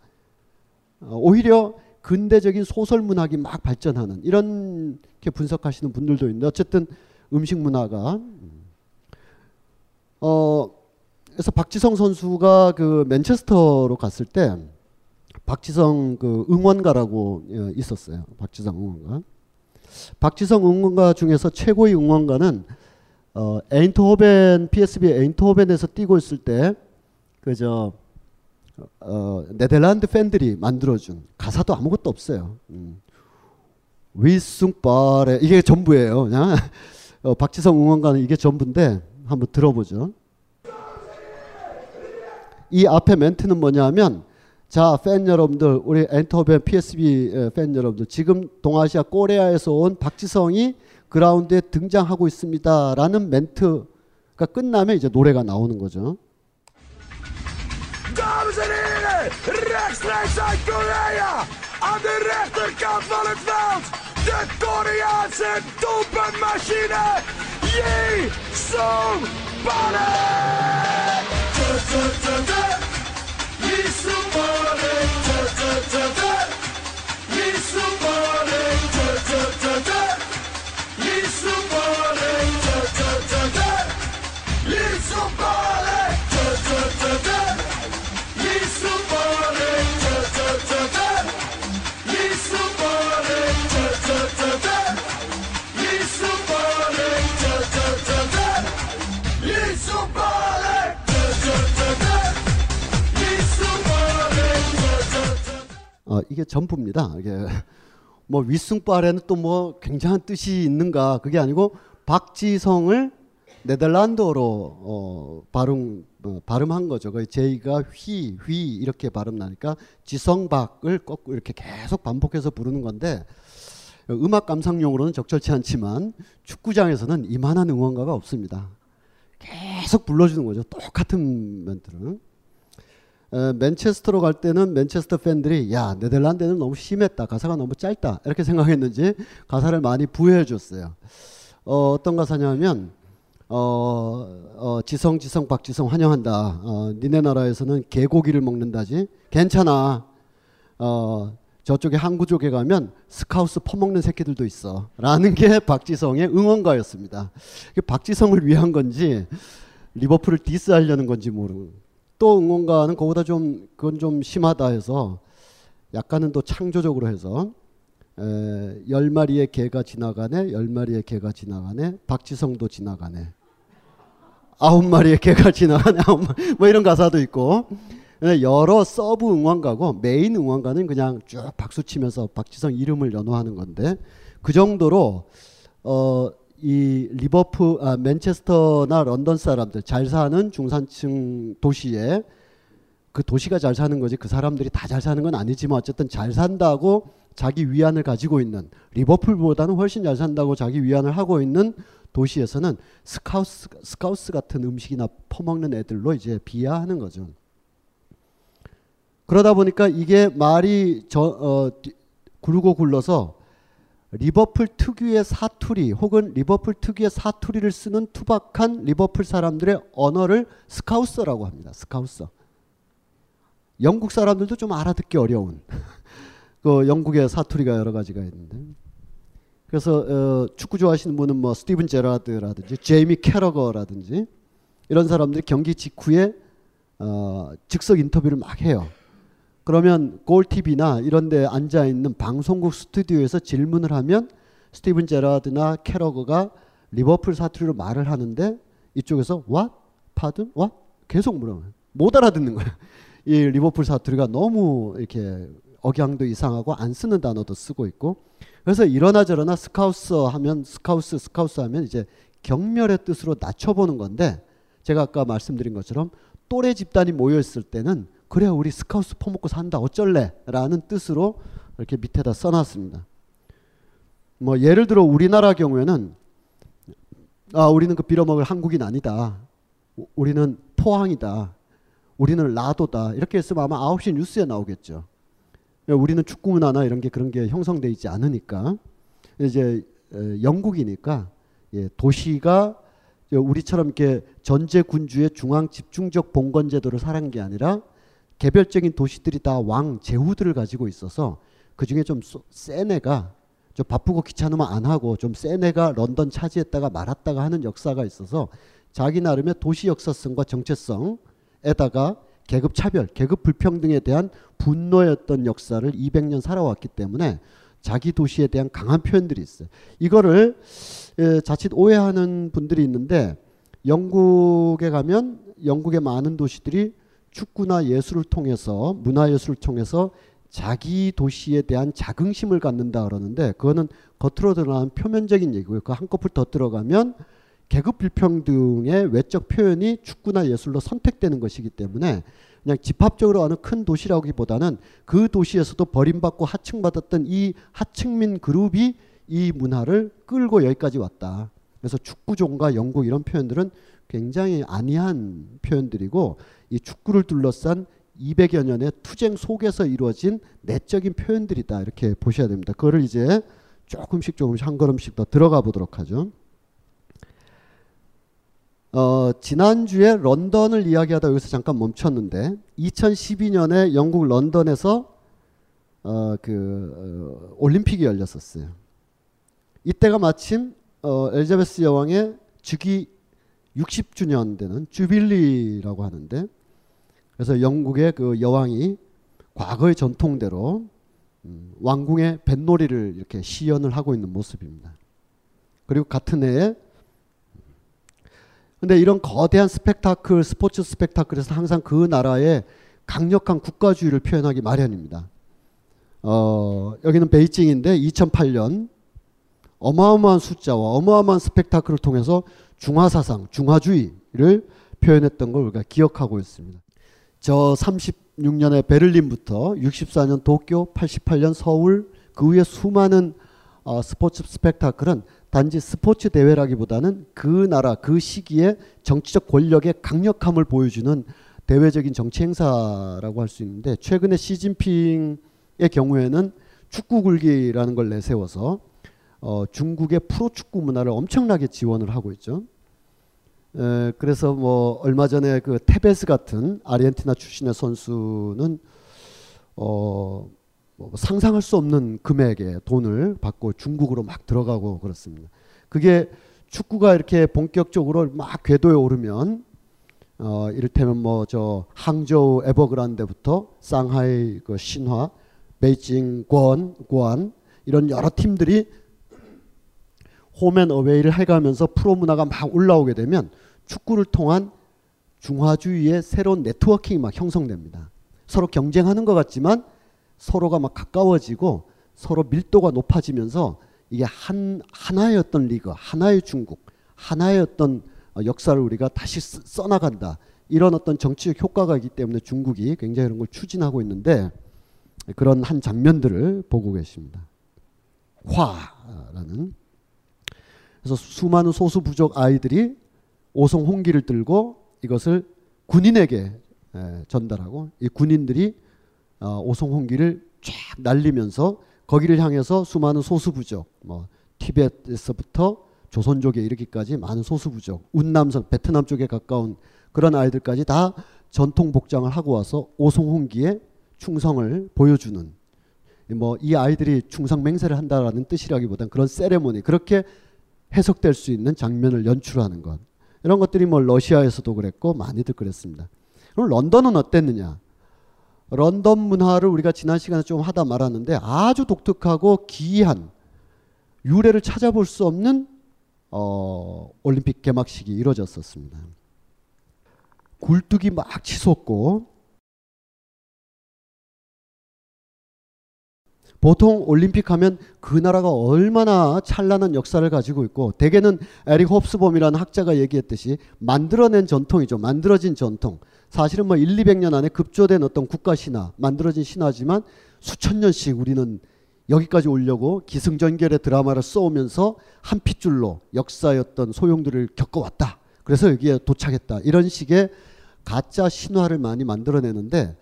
어, 오히려 근대적인 소설 문학이 막 발전하는 이렇게 분석하시는 분들도 있는데 어쨌든 음식 문화가 음. 어 그래서 박지성 선수가 그 맨체스터로 갔을 때 박지성 그 응원가라고 어, 있었어요. 박지성 응원가. 박지성 응원가 중에서 최고의 응원가는 어, 에인트호벤 PSB 에인트호벤에서 뛰고 있을 때 그저 어, 네덜란드 팬들이 만들어준 가사도 아무것도 없어요. 음. 위숭빠레 이게 전부예요. 그냥 (laughs) 어, 박지성 응원가는 이게 전부인데 한번 들어보죠. 이 앞에 멘트는 뭐냐면 자, 팬 여러분들, 우리 엔터벤 PSB 팬 여러분들, 지금 동아시아 꼬레아에서 온 박지성이 그라운드에 등장하고 있습니다. 라는 멘트가 끝나면 이제 노래가 나오는 거죠. Dames en heren, rechtstreeks uit Korea, aan de rechterkant van het veld, de Koreaanse doelpuntmachine, Yi Sung Bane! 어, 이게 전부입니다. 이게 (laughs) 뭐 윗승빨에는 또 뭐 굉장한 뜻이 있는가 그게 아니고 박지성을 네덜란드어로 어, 발음 어, 발음한 거죠. 그 제이가 휘, 휘 이렇게 발음 나니까 지성박을 꼭 이렇게 계속 반복해서 부르는 건데 음악 감상용으로는 적절치 않지만 축구장에서는 이만한 응원가가 없습니다. 계속 불러주는 거죠. 똑같은 멘트를. 에, 맨체스터로 갈 때는 맨체스터 팬들이 야 네덜란드는 너무 심했다 가사가 너무 짧다 이렇게 생각했는지 가사를 많이 부여해 줬어요. 어, 어떤 가사냐면 어, 어, 지성 지성 박지성 환영한다. 어, 니네 나라에서는 개고기를 먹는다지. 괜찮아. 어, 저쪽에 항구 쪽에 가면 Scouse 퍼먹는 새끼들도 있어. 라는 게 박지성의 응원가였습니다. 박지성을 위한 건지 리버풀을 디스하려는 건지 모르고 또 응원가는 그보다 좀 그건 좀 심하다 해서 약간은 또 창조적으로 해서 에, 열 마리의 개가 지나가네, 열 마리의 개가 지나가네, 박지성도 지나가네. 아홉 마리의 개가 지나가네, 아홉 마리, 뭐 이런 가사도 있고 여러 서브 응원가고 메인 응원가는 그냥 쭉 박수 치면서 박지성 이름을 연호하는 건데 그 정도로 어, 이 리버풀, 아, 맨체스터나 런던 사람들 잘 사는 중산층 도시에 그 도시가 잘 사는 거지 그 사람들이 다 잘 사는 건 아니지만 어쨌든 잘 산다고 자기 위안을 가지고 있는 리버풀보다는 훨씬 잘 산다고 자기 위안을 하고 있는 도시에서는 Scouse Scouse 같은 음식이나 퍼먹는 애들로 이제 비하하는 거죠. 그러다 보니까 이게 말이 저, 어, 구르고 굴러서 리버풀 특유의 사투리 혹은 리버풀 특유의 사투리를 쓰는 투박한 리버풀 사람들의 언어를 Scouser라고 합니다. Scouser. 영국 사람들도 좀 알아듣기 어려운 (laughs) 그 영국의 사투리가 여러 가지가 있는데 그래서 어, 축구 좋아하시는 분은 뭐 스티븐 제라드라든지 제이미 캐러거라든지 이런 사람들이 경기 직후에 어, 즉석 인터뷰를 막 해요. 그러면 골TV나 이런 데 앉아 있는 방송국 스튜디오에서 질문을 하면 스티븐 제라드나 캐러거가 리버풀 사투리로 말을 하는데 이쪽에서 what? 계속 물어요. 못 알아듣는 거예요. (laughs) 이 리버풀 사투리가 너무 이렇게 억양도 이상하고 안 쓰는 단어도 쓰고 있고 그래서 이러나 저러나 Scouse 하면 Scouse Scouse 하면 이제 경멸의 뜻으로 낮춰보는 건데 제가 아까 말씀드린 것처럼 또래 집단이 모여 있을 때는 그래 우리 스카우스 퍼먹고 산다 어쩔래 라는 뜻으로 이렇게 밑에다 써놨습니다. 뭐 예를 들어 우리나라 경우에는 아 우리는 그 빌어먹을 한국인 아니다. 우리는 포항이다. 우리는 라도다. 이렇게 했으면 아마 9시 뉴스에 나오겠죠. 우리는 축구 문화나 이런 게 그런 게 형성돼 있지 않으니까 이제 영국이니까 예, 도시가 우리처럼 이렇게 전제 군주의 중앙 집중적 봉건 제도를 살한 게 아니라 개별적인 도시들이 다 왕 제후들을 가지고 있어서 그 중에 좀 센 애가 좀 바쁘고 귀찮으면 안 하고 좀 센 애가 런던 차지했다가 말았다가 하는 역사가 있어서 자기 나름의 도시 역사성과 정체성에다가 계급 차별, 계급 불평등에 대한 분노였던 역사를 200년 살아왔기 때문에 자기 도시에 대한 강한 표현들이 있어요. 이거를 자칫 오해하는 분들이 있는데 영국에 가면 영국의 많은 도시들이 축구나 예술을 통해서 문화예술을 통해서 자기 도시에 대한 자긍심을 갖는다 그러는데 그거는 겉으로 드러난 표면적인 얘기고요. 그 한꺼풀 더 들어가면 계급 불평등의 외적 표현이 축구나 예술로 선택되는 것이기 때문에 그냥 집합적으로 어느 큰 도시라기보다는 그 도시에서도 버림받고 하층받았던 이 하층민 그룹이 이 문화를 끌고 여기까지 왔다. 그래서 축구종과 영국 이런 표현들은 굉장히 안이한 표현들이고 이 축구를 둘러싼 200여 년의 투쟁 속에서 이루어진 내적인 표현들이다 이렇게 보셔야 됩니다. 그거를 이제 조금씩 조금씩 한 걸음씩 더 들어가 보도록 하죠. 어, 지난주에 런던을 이야기하다 여기서 잠깐 멈췄는데 2012년에 영국 런던에서 어, 그 어, 올림픽이 열렸었어요. 이때가 마침 어, 엘자베스 여왕의 즉위 60주년 되는 주빌리라고 하는데 그래서 영국의 그 여왕이 과거의 전통대로 음, 왕궁의 뱃놀이를 이렇게 시연을 하고 있는 모습입니다. 그리고 같은 해에 근데 이런 거대한 스펙타클, 스포츠 스펙타클에서 항상 그 나라의 강력한 국가주의를 표현하기 마련입니다. 어, 여기는 베이징인데 2008년 어마어마한 숫자와 어마어마한 스펙타클을 통해서 중화사상, 중화주의를 표현했던 걸 우리가 기억하고 있습니다. 저 36년에 베를린부터 64년 도쿄, 88년 서울, 그 후에 수많은 어, 스포츠 스펙타클은 단지 스포츠 대회라기보다는 그 나라 그 시기에 정치적 권력의 강력함을 보여주는 대외적인 정치 행사라고 할 수 있는데 최근에 시진핑의 경우에는 축구 굴기라는 걸 내세워서 어, 중국의 프로 축구 문화를 엄청나게 지원을 하고 있죠. 에, 그래서 뭐 얼마 전에 그 테베스 같은 아르헨티나 출신의 선수는 어, 뭐 상상할 수 없는 금액의 돈을 받고 중국으로 막 들어가고 그렇습니다. 그게 축구가 이렇게 본격적으로 막 궤도에 오르면 어 이를테면 뭐 저 항저우 에버그란데부터 상하이 그 신화, 베이징 권, 고안 이런 여러 팀들이 홈앤 어웨이를 해가면서 프로 문화가 막 올라오게 되면 축구를 통한 중화주의의 새로운 네트워킹이 막 형성됩니다. 서로 경쟁하는 것 같지만 서로가 막 가까워지고 서로 밀도가 높아지면서 이게 한 하나의 어떤 리그, 하나의 중국, 하나의 어떤 어, 역사를 우리가 다시 쓰- 써나간다. 이런 어떤 정치적 효과가 있기 때문에 중국이 굉장히 이런 걸 추진하고 있는데 그런 한 장면들을 보고 계십니다. 화라는 그래서 수많은 소수 부족 아이들이 오송 홍기를 들고 이것을 군인에게 에, 전달하고 이 군인들이 어, 오송 홍기를 쫙 날리면서 거기를 향해서 수많은 소수 부족 뭐 티벳에서부터 조선족에 이르기까지 많은 소수 부족 운남성 베트남 쪽에 가까운 그런 아이들까지 다 전통 복장을 하고 와서 오송 홍기에 충성을 보여주는 뭐 이 아이들이 충성 맹세를 한다라는 뜻이라기보단 그런 세레모니 그렇게 해석될 수 있는 장면을 연출하는 것 이런 것들이 뭐 러시아에서도 그랬고 많이들 그랬습니다. 그럼 런던은 어땠느냐? 런던 문화를 우리가 지난 시간에 좀 하다 말았는데 아주 독특하고 기이한 유래를 찾아볼 수 없는 어, 올림픽 개막식이 이루어졌었습니다. 굴뚝이 막 치솟고 보통 올림픽 하면 그 나라가 얼마나 찬란한 역사를 가지고 있고 대개는 에릭 홉스범이라는 학자가 얘기했듯이 만들어낸 전통이죠. 만들어진 전통. 사실은 뭐 1, 200년 안에 급조된 어떤 국가 신화, 만들어진 신화지만 수천 년씩 우리는 여기까지 오려고 기승전결의 드라마를 써오면서 한 핏줄로 어떤 소용들을 겪어왔다. 그래서 여기에 도착했다. 이런 식의 가짜 신화를 많이 만들어내는데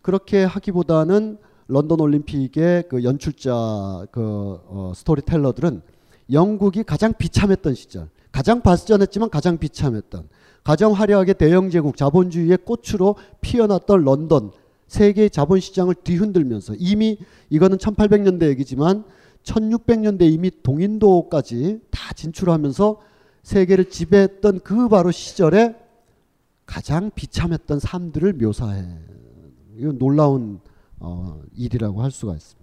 그렇게 하기보다는 런던 올림픽의 그 연출자 그 어, 스토리텔러들은 영국이 가장 비참했던 시절, 가장 발전했지만 가장 비참했던, 가장 화려하게 대영 제국 자본주의의 꽃으로 피어났던 런던 세계 자본 시장을 뒤흔들면서 이미 이거는 1800년대 얘기지만 1600년대 이미 동인도까지 다 진출하면서 세계를 지배했던 그 바로 시절에 가장 비참했던 삶들을 묘사해. 이건 놀라운 어, 일이라고 할 수가 있습니다.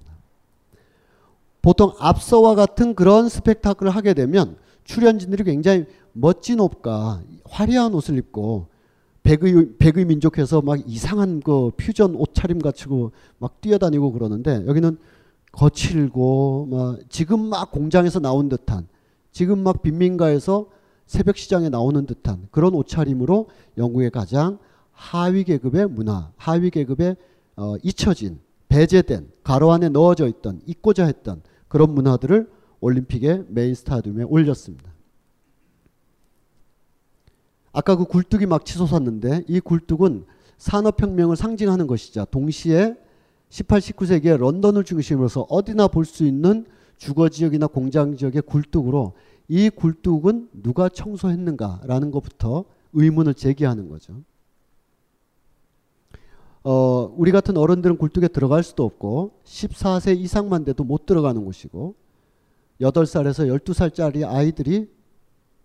보통 앞서와 같은 그런 스펙타클을 하게 되면 출연진들이 굉장히 멋진 옷과 화려한 옷을 입고 백의, 백의 민족해서 막 이상한 그 퓨전 옷차림 갖추고 막 뛰어다니고 그러는데 여기는 거칠고 막 지금 막 공장에서 나온 듯한 지금 막 빈민가에서 새벽 시장에 나오는 듯한 그런 옷차림으로 영국의 가장 하위 계급의 문화, 하위 계급의 어, 잊혀진 배제된 가로 안에 넣어져 있던 잊고자 했던 그런 문화들을 올림픽의 메인 스타디움에 올렸습니다. 아까 그 굴뚝이 막 치솟았는데 이 굴뚝은 산업혁명을 상징하는 것이자 동시에 18, 19세기에 런던을 중심으로서 어디나 볼 수 있는 주거 지역이나 공장 지역의 굴뚝으로 이 굴뚝은 누가 청소했는가라는 것부터 의문을 제기하는 거죠. 어, 우리 같은 어른들은 굴뚝에 들어갈 수도 없고 14세 이상만 돼도 못 들어가는 곳이고 8살에서 12살짜리 아이들이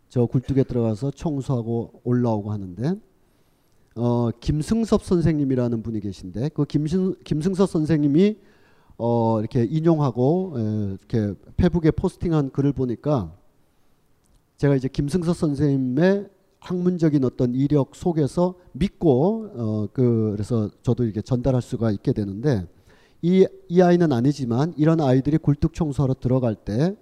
저 굴뚝에 들어가서 청소하고 올라오고 하는데 어, 김승섭 선생님이라는 분이 계신데 그 김승, 김승섭 선생님이 어, 이렇게 인용하고 에, 이렇게 페북에 포스팅한 글을 보니까 제가 이제 김승섭 선생님의 학문적인 어떤 이력 속에서 믿고 어, 그 그래서 저도 이렇게 전달할 수가 있게 되는데 이, 이 아이는 아니지만 이런 아이들이 굴뚝 청소하러 들어갈 때이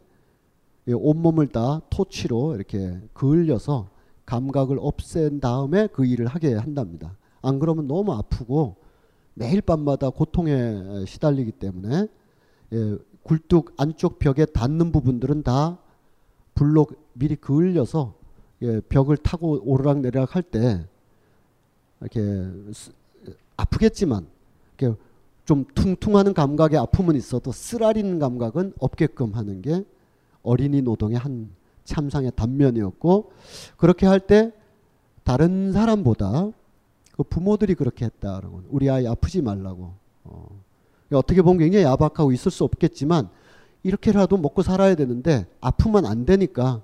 온몸을 다 토치로 이렇게 그을려서 감각을 없앤 다음에 그 일을 하게 한답니다. 안 그러면 너무 아프고 매일 밤마다 고통에 시달리기 때문에 예, 굴뚝 안쪽 벽에 닿는 부분들은 다 불로 미리 그을려서 예, 벽을 타고 오르락 내리락 할 때 이렇게 스- 아프겠지만 이렇게 좀 퉁퉁하는 감각의 아픔은 있어도 쓰라리는 감각은 없게끔 하는 게 어린이 노동의 한 참상의 단면이었고 그렇게 할 때 다른 사람보다 그 부모들이 그렇게 했다라고 우리 아이 아프지 말라고 어. 어떻게 보면 굉장히 야박하고 있을 수 없겠지만 이렇게라도 먹고 살아야 되는데 아프면 안 되니까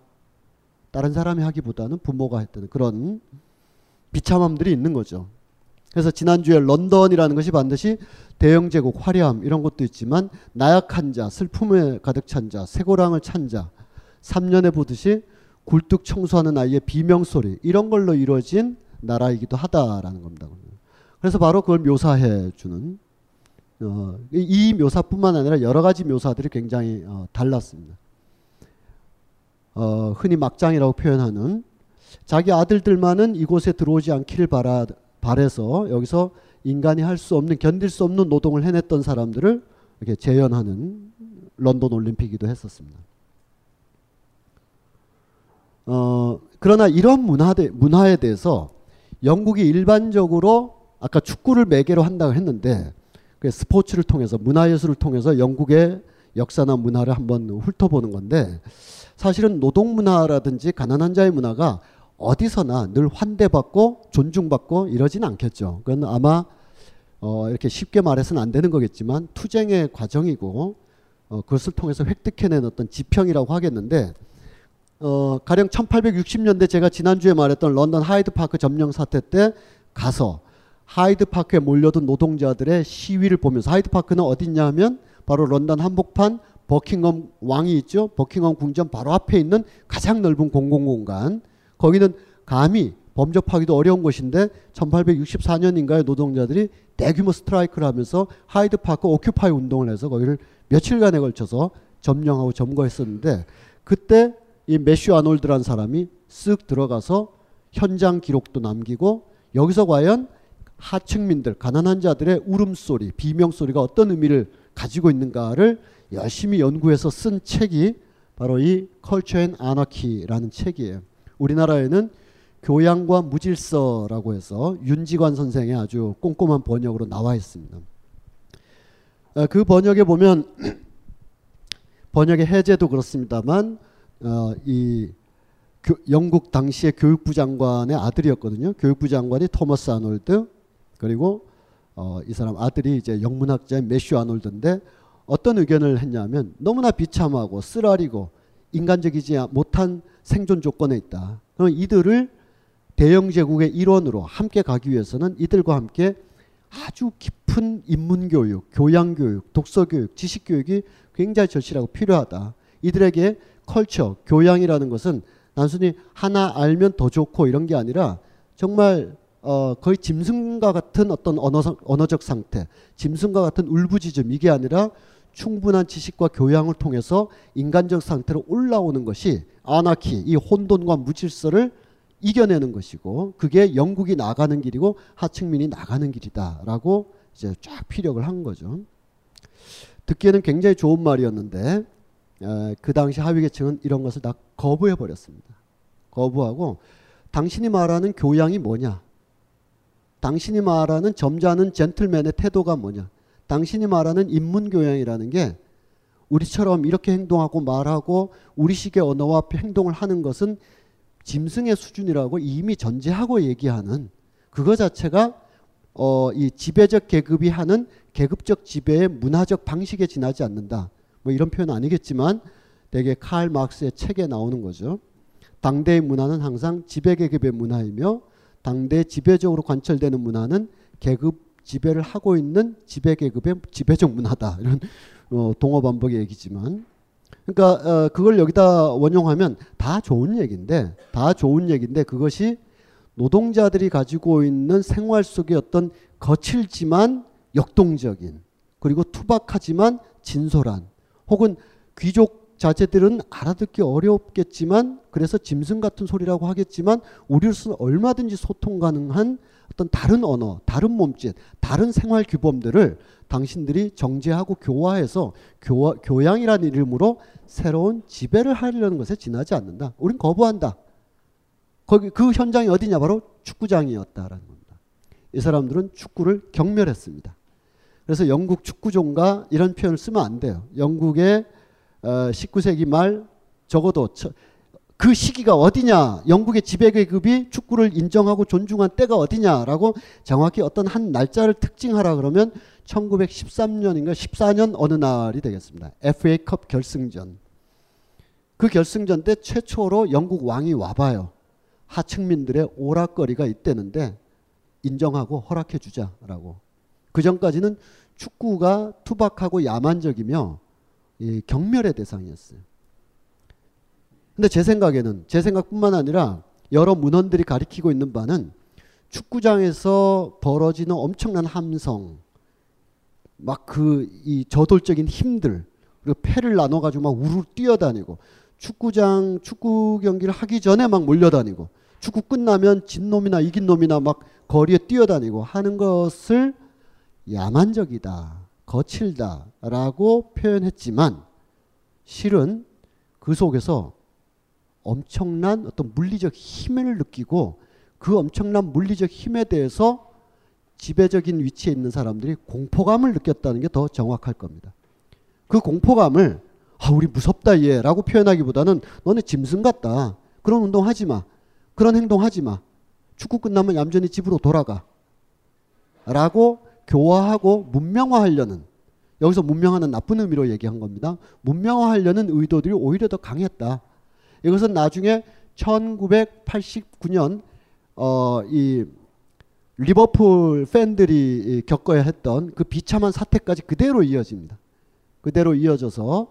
다른 사람이 하기보다는 부모가 했다는 그런 비참함들이 있는 거죠. 그래서 지난주에 런던이라는 것이 반드시 대영 제국 화려함 이런 것도 있지만 나약한 자, 슬픔에 가득 찬 자, 쇠고랑을 찬 자, 3년에 보듯이 굴뚝 청소하는 아이의 비명 소리 이런 걸로 이루어진 나라이기도 하다라는 겁니다. 그래서 바로 그걸 묘사해 주는 어, 이 묘사뿐만 아니라 여러 가지 묘사들이 굉장히 어, 달랐습니다. 어, 흔히 막장이라고 표현하는 자기 아들들만은 이곳에 들어오지 않기를 바라, 바래서 여기서 인간이 할 수 없는 견딜 수 없는 노동을 해냈던 사람들을 이렇게 재현하는 런던 올림픽이기도 했었습니다. 어, 그러나 이런 문화대, 문화에 대해서 영국이 일반적으로 아까 축구를 매개로 한다고 했는데 그 스포츠를 통해서 문화예술을 통해서 영국의 역사나 문화를 한번 훑어보는 건데 사실은 노동 문화라든지 가난한 자의 문화가 어디서나 늘 환대받고 존중받고 이러진 않겠죠. 그건 아마 어 이렇게 쉽게 말해서는 안 되는 거겠지만 투쟁의 과정이고 어 그것을 통해서 획득해낸 어떤 지평이라고 하겠는데 어 가령 1860년대 제가 지난주에 말했던 런던 하이드 파크 점령 사태 때 가서 하이드 파크에 몰려든 노동자들의 시위를 보면서 하이드 파크는 어딨냐 하면 바로 런던 한복판 버킹엄 왕이 있죠. 버킹엄 궁전 바로 앞에 있는 가장 넓은 공공공간. 거기는 감히 범접하기도 어려운 곳인데 1864년인가에 노동자들이 대규모 스트라이크를 하면서 하이드 파크 occupy 운동을 해서 거기를 며칠간에 걸쳐서 점령하고 점거했었는데 그때 이 매슈 아놀드라는 사람이 쓱 들어가서 현장 기록도 남기고 여기서 과연 하층민들, 가난한 자들의 울음소리, 비명소리가 어떤 의미를 가지고 있는가를 열심히 연구해서 쓴 책이 바로 이 컬처 앤 아나키라는 책이에요. 우리나라에는 교양과 무질서라고 해서 윤지관 선생의 아주 꼼꼼한 번역으로 나와 있습니다. 어, 그 번역에 보면 (clears throat) 번역의 해제도 그렇습니다만 어, 이 교, 영국 당시의 교육부 장관의 아들이었거든요. 교육부 장관이 토머스 아놀드 그리고 어, 이 사람 아들이 이제 영문학자인 매슈 아놀드인데 어떤 의견을 했냐면 너무나 비참하고 쓰라리고 인간적이지 못한 생존 조건에 있다. 그럼 이들을 대영 제국의 일원으로 함께 가기 위해서는 이들과 함께 아주 깊은 인문 교육, 교양 교육, 독서 교육, 지식 교육이 굉장히 절실하고 필요하다. 이들에게 컬처, 교양이라는 것은 단순히 하나 알면 더 좋고 이런 게 아니라 정말 어, 거의 짐승과 같은 어떤 언어, 언어적 상태, 짐승과 같은 울부짖음 이게 아니라 충분한 지식과 교양을 통해서 인간적 상태로 올라오는 것이 아나키, 이 혼돈과 무질서를 이겨내는 것이고 그게 영국이 나가는 길이고 하층민이 나가는 길이다라고 이제 쫙 피력을 한 거죠. 듣기에는 굉장히 좋은 말이었는데 에, 그 당시 하위 계층은 이런 것을 다 거부해 버렸습니다. 거부하고 당신이 말하는 교양이 뭐냐? 당신이 말하는 점잖은 젠틀맨의 태도가 뭐냐? 당신이 말하는 인문 교양이라는 게 우리처럼 이렇게 행동하고 말하고 우리식의 언어와 행동을 하는 것은 짐승의 수준이라고 이미 전제하고 얘기하는 그거 자체가 어, 이 지배적 계급이 하는 계급적 지배의 문화적 방식에 지나지 않는다. 뭐 이런 표현 아니겠지만 대개 칼 막스의 책에 나오는 거죠. 당대의 문화는 항상 지배 계급의 문화이며 당대 지배적으로 관철되는 문화는 계급 지배를 하고 있는 지배 계급의 지배적 문화다. (laughs) 이런 어, 동어 반복의 얘기지만 그러니까 어, 그걸 여기다 원용하면 다 좋은 얘기인데 다 좋은 얘기인데 그것이 노동자들이 가지고 있는 생활 속의 어떤 거칠지만 역동적인 그리고 투박하지만 진솔한 혹은 귀족 자제들은 알아듣기 어렵겠지만 그래서 짐승 같은 소리라고 하겠지만 우리로서는 얼마든지 소통 가능한 어떤 다른 언어, 다른 몸짓, 다른 생활 규범들을 당신들이 정제하고 교화해서 교화, 교양이라는 이름으로 새로운 지배를 하려는 것에 지나지 않는다. 우린 거부한다. 거기 그 현장이 어디냐 바로 축구장이었다라는 겁니다. 이 사람들은 축구를 경멸했습니다. 그래서 영국 축구종가 이런 표현을 쓰면 안 돼요. 영국의 어, 19세기 말 적어도 그 시기가 어디냐? 영국의 지배계급이 축구를 인정하고 존중한 때가 어디냐라고 정확히 어떤 한 날짜를 특징하라 그러면 1913년인가 14년 어느 날이 되겠습니다. FA컵 결승전. 그 결승전 때 최초로 영국 왕이 와봐요. 하층민들의 오락거리가 있대는데 인정하고 허락해 주자라고. 그 전까지는 축구가 투박하고 야만적이며 경멸의 대상이었어요. 근데 제 생각에는 제 생각뿐만 아니라 여러 문헌들이 가리키고 있는 바는 축구장에서 벌어지는 엄청난 함성, 막 그 이 저돌적인 힘들, 그리고 패를 나눠 가지고 막 우르르 뛰어다니고 축구장 축구 경기를 하기 전에 막 몰려다니고 축구 끝나면 진 놈이나 이긴 놈이나 막 거리에 뛰어다니고 하는 것을 야만적이다, 거칠다라고 표현했지만 실은 그 속에서 엄청난 어떤 물리적 힘을 느끼고 그 엄청난 물리적 힘에 대해서 지배적인 위치에 있는 사람들이 공포감을 느꼈다는 게 더 정확할 겁니다. 그 공포감을 아, 우리 무섭다 얘라고 표현하기보다는 너네 짐승 같다. 그런 운동 하지 마. 그런 행동 하지 마. 축구 끝나면 얌전히 집으로 돌아가. 라고 교화하고 문명화하려는 여기서 문명화는 나쁜 의미로 얘기한 겁니다. 문명화하려는 의도들이 오히려 더 강했다. 이것은 나중에 1989년 어, 이 리버풀 팬들이 겪어야 했던 그 비참한 사태까지 그대로 이어집니다. 그대로 이어져서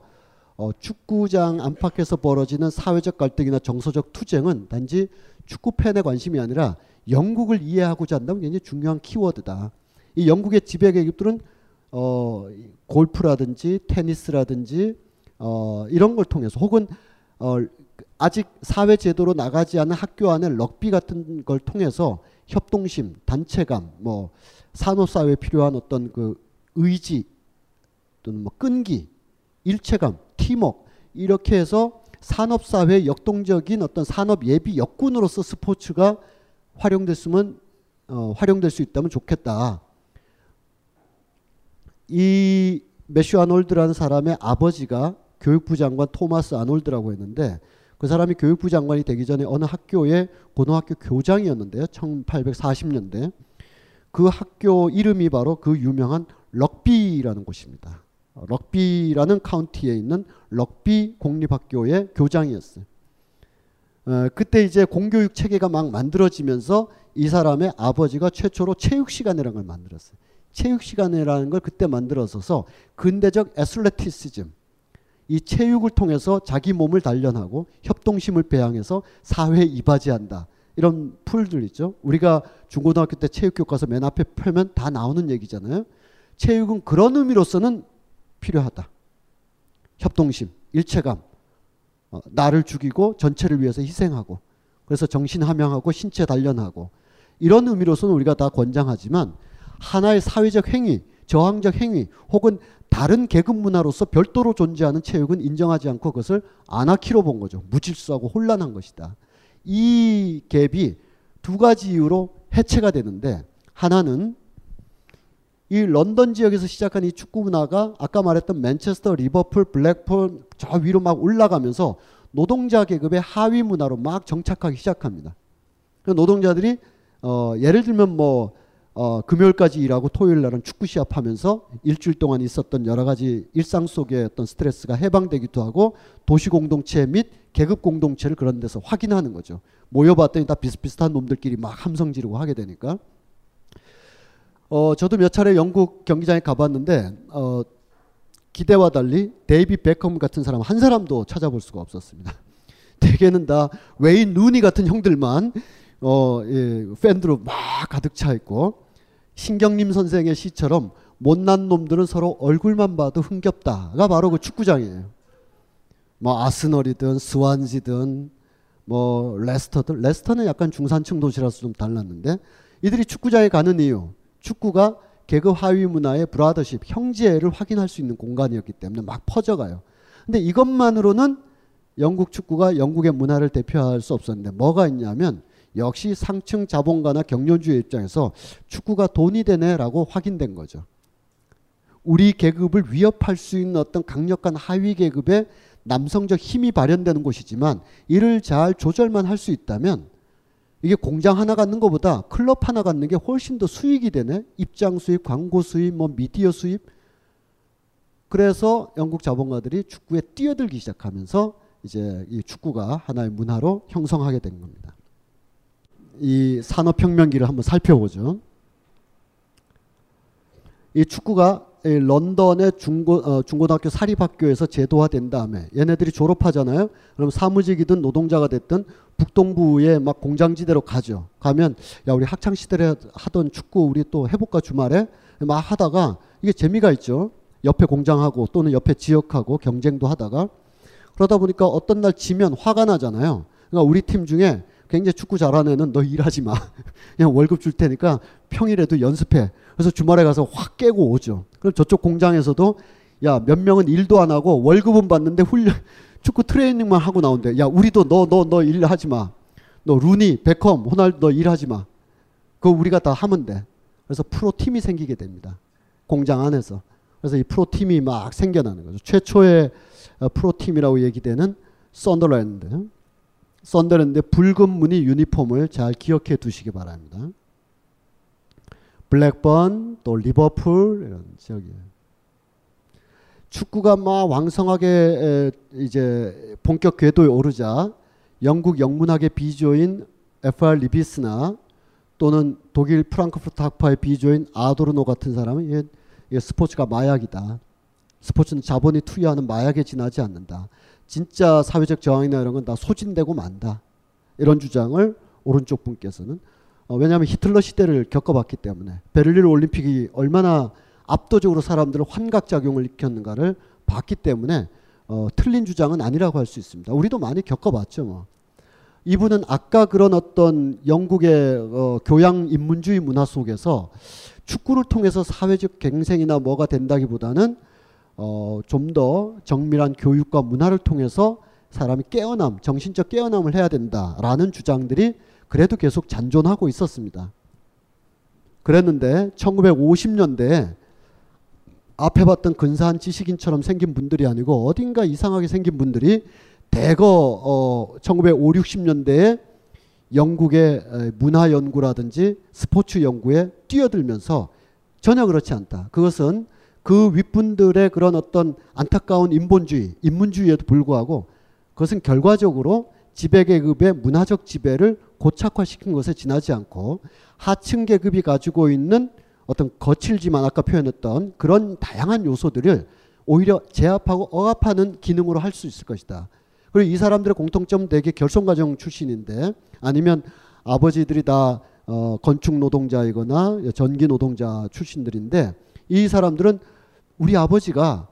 어, 축구장 안팎에서 벌어지는 사회적 갈등이나 정서적 투쟁은 단지 축구 팬의 관심이 아니라 영국을 이해하고자 한다면 굉장히 중요한 키워드다. 이 영국의 지배 계급들은 어, 골프라든지 테니스라든지 어, 이런 걸 통해서 혹은 어, 아직 사회 제도로 나가지 않은 학교 안에 럭비 같은 걸 통해서 협동심, 단체감, 뭐 산업 사회에 필요한 어떤 그 의지 또는 뭐 끈기, 일체감, 팀워크 이렇게 해서 산업 사회 역동적인 어떤 산업 예비 역군으로서 스포츠가 활용됐으면 어, 활용될 수 있다면 좋겠다. 이 메슈 아놀드라는 사람의 아버지가 교육부 장관 토마스 아놀드라고 했는데 그 사람이 교육부 장관이 되기 전에 어느 학교의 고등학교 교장이었는데요. 1840년대. 그 학교 이름이 바로 그 유명한 럭비라는 곳입니다. 럭비라는 카운티에 있는 럭비 공립학교의 교장이었어요. 어, 그때 이제 공교육 체계가 막 만들어지면서 이 사람의 아버지가 최초로 체육 시간이라는 걸 만들었어요. 체육 시간이라는 걸 그때 만들어서서 근대적 애슬레티시즘 이 체육을 통해서 자기 몸을 단련하고 협동심을 배양해서 사회에 이바지한다. 이런 풀들 있죠. 우리가 중고등학교 때 체육 교과서 맨 앞에 펴면 다 나오는 얘기잖아요. 체육은 그런 의미로서는 필요하다. 협동심, 일체감, 어, 나를 죽이고 전체를 위해서 희생하고 그래서 정신 함양하고 신체 단련하고 이런 의미로서는 우리가 다 권장하지만 하나의 사회적 행위, 저항적 행위 혹은 다른 계급 문화로서 별도로 존재하는 체육은 인정하지 않고 그것을 아나키로 본 거죠. 무질서하고 혼란한 것이다. 이 갭이 두 가지 이유로 해체가 되는데 하나는 이 런던 지역에서 시작한 이 축구 문화가 아까 말했던 맨체스터, 리버풀, 블랙폴 저 위로 막 올라가면서 노동자 계급의 하위 문화로 막 정착하기 시작합니다. 노동자들이 어 예를 들면 뭐 어, 금요일까지 일하고 토요일 날은 축구 시합하면서 일주일 동안 있었던 여러 가지 일상 속의 어떤 스트레스가 해방되기도 하고 도시 공동체 및 계급 공동체를 그런 데서 확인하는 거죠. 모여봤더니 다 비슷비슷한 놈들끼리 막 함성 지르고 하게 되니까. 어, 저도 몇 차례 영국 경기장에 가봤는데 어, 기대와 달리 데이비드 베컴 같은 사람 한 사람도 찾아볼 수가 없었습니다. (laughs) 대개는 다 웨인 루니 같은 형들만 어, 예, 팬들로 막 가득 차 있고 신경림 선생의 시처럼 못난 놈들은 서로 얼굴만 봐도 흥겹다가 바로 그 축구장이에요. 뭐 아스널이든 스완지든 뭐 레스터든 레스터는 약간 중산층 도시라서 좀 달랐는데 이들이 축구장에 가는 이유 축구가 계급 하위 문화의 브라더십 형제를 확인할 수 있는 공간이었기 때문에 막 퍼져가요. 근데 이것만으로는 영국 축구가 영국의 문화를 대표할 수 없었는데 뭐가 있냐면 역시 상층 자본가나 경륜주의 입장에서 축구가 돈이 되네라고 확인된 거죠. 우리 계급을 위협할 수 있는 어떤 강력한 하위 계급의 남성적 힘이 발현되는 곳이지만 이를 잘 조절만 할 수 있다면 이게 공장 하나 갖는 것보다 클럽 하나 갖는 게 훨씬 더 수익이 되네. 입장 수입, 광고 수입, 뭐 미디어 수입. 그래서 영국 자본가들이 축구에 뛰어들기 시작하면서 이제 이 축구가 하나의 문화로 형성하게 된 겁니다. 이 산업혁명기를 한번 살펴보죠. 이 축구가 이 런던의 중고, 어, 중고등학교 사립학교에서 제도화된 다음에 얘네들이 졸업하잖아요. 그럼 사무직이든 노동자가 됐든 북동부에 막 공장지대로 가죠. 가면 야 우리 학창 시절에 하던 축구 우리 또 해볼까 주말에 막 하다가 이게 재미가 있죠. 옆에 공장하고 또는 옆에 지역하고 경쟁도 하다가 그러다 보니까 어떤 날 지면 화가 나잖아요. 그러니까 우리 팀 중에 굉장히 축구 잘하는 애는 너 일하지 마. (laughs) 그냥 월급 줄 테니까 평일에도 연습해. 그래서 주말에 가서 확 깨고 오죠. 그럼 저쪽 공장에서도 야 몇 명은 일도 안 하고 월급은 받는데 훈련 (laughs) 축구 트레이닝만 하고 나온대. 야 우리도 너 너 너 일하지 마. 너 루니, 베컴, 호날두 너 일하지 마. 그거 우리가 다 하면 돼. 그래서 프로 팀이 생기게 됩니다. 공장 안에서. 그래서 이 프로 팀이 막 생겨나는 거죠. 최초의 어, 프로 팀이라고 얘기되는 썬더랜드. 썬더랜드 붉은 무늬 유니폼을 잘 기억해 두시기 바랍니다. 블랙번 또 리버풀 이런 지역이에요. 축구가 막 왕성하게 이제 본격 궤도에 오르자 영국 영문학의 비조인 F.R. 리비스나 또는 독일 프랑크푸르트 학파의 비조인 아도르노 같은 사람은 스포츠가 마약이다. 스포츠는 자본이 투여하는 마약에 지나지 않는다. 진짜 사회적 저항이나 이런 건 다 소진되고 만다. 이런 주장을 오른쪽 분께서는 어, 왜냐하면 히틀러 시대를 겪어봤기 때문에 베를린 올림픽이 얼마나 압도적으로 사람들을 환각작용을 일으켰는가를 봤기 때문에 어, 틀린 주장은 아니라고 할 수 있습니다. 우리도 많이 겪어봤죠. 뭐. 이분은 아까 그런 어떤 영국의 어, 교양 인문주의 문화 속에서 축구를 통해서 사회적 갱생이나 뭐가 된다기보다는 어, 좀 더 정밀한 교육과 문화를 통해서 사람이 깨어남, 정신적 깨어남을 해야 된다라는 주장들이 그래도 계속 잔존하고 있었습니다. 그랬는데 1950년대에 앞에 봤던 근사한 지식인처럼 생긴 분들이 아니고 어딘가 이상하게 생긴 분들이 대거 어 1950, 60년대에 영국의 문화 연구라든지 스포츠 연구에 뛰어들면서 전혀 그렇지 않다. 그것은 그 윗분들의 그런 어떤 안타까운 인본주의, 인문주의에도 불구하고 그것은 결과적으로 지배계급의 문화적 지배를 고착화시킨 것에 지나지 않고 하층 계급이 가지고 있는 어떤 거칠지만 아까 표현했던 그런 다양한 요소들을 오히려 제압하고 억압하는 기능으로 할 수 있을 것이다. 그리고 이 사람들의 공통점 되게 결손 가정 출신인데 아니면 아버지들이 다 어, 건축 노동자이거나 전기 노동자 출신들인데 이 사람들은 우리 아버지가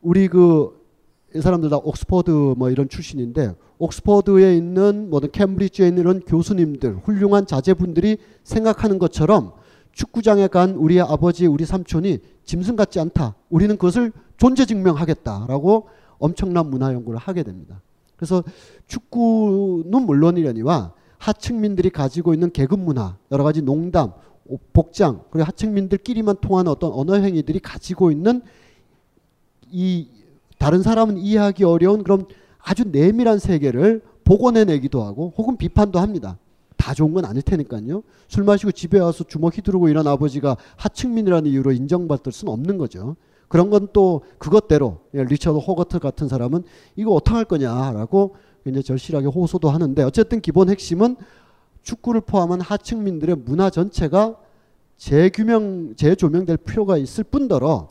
우리 그이 사람들 다 옥스퍼드 뭐 이런 출신인데 옥스퍼드에 있는 뭐든 캠브리지에 있는 이런 교수님들 훌륭한 자제분들이 생각하는 것처럼 축구장에 간 우리 아버지 우리 삼촌이 짐승 같지 않다. 우리는 그것을 존재 증명하겠다라고 엄청난 문화 연구를 하게 됩니다. 그래서 축구는 물론이려니와 하층민들이 가지고 있는 계급 문화, 여러 가지 농담, 복장, 그리고 하층민들끼리만 통하는 어떤 언어 행위들이 가지고 있는 이 다른 사람은 이해하기 어려운 그런 아주 내밀한 세계를 복원해내기도 하고 혹은 비판도 합니다. 다 좋은 건 아닐 테니까요. 술 마시고 집에 와서 주먹 휘두르고 이런 아버지가 하층민이라는 이유로 인정받을 수는 없는 거죠. 그런 건 또 그것대로 예, 리처드 호거트 같은 사람은 이거 어떡할 거냐라고 굉장히 절실하게 호소도 하는데 어쨌든 기본 핵심은 축구를 포함한 하층민들의 문화 전체가 재규명, 재조명될 필요가 있을 뿐더러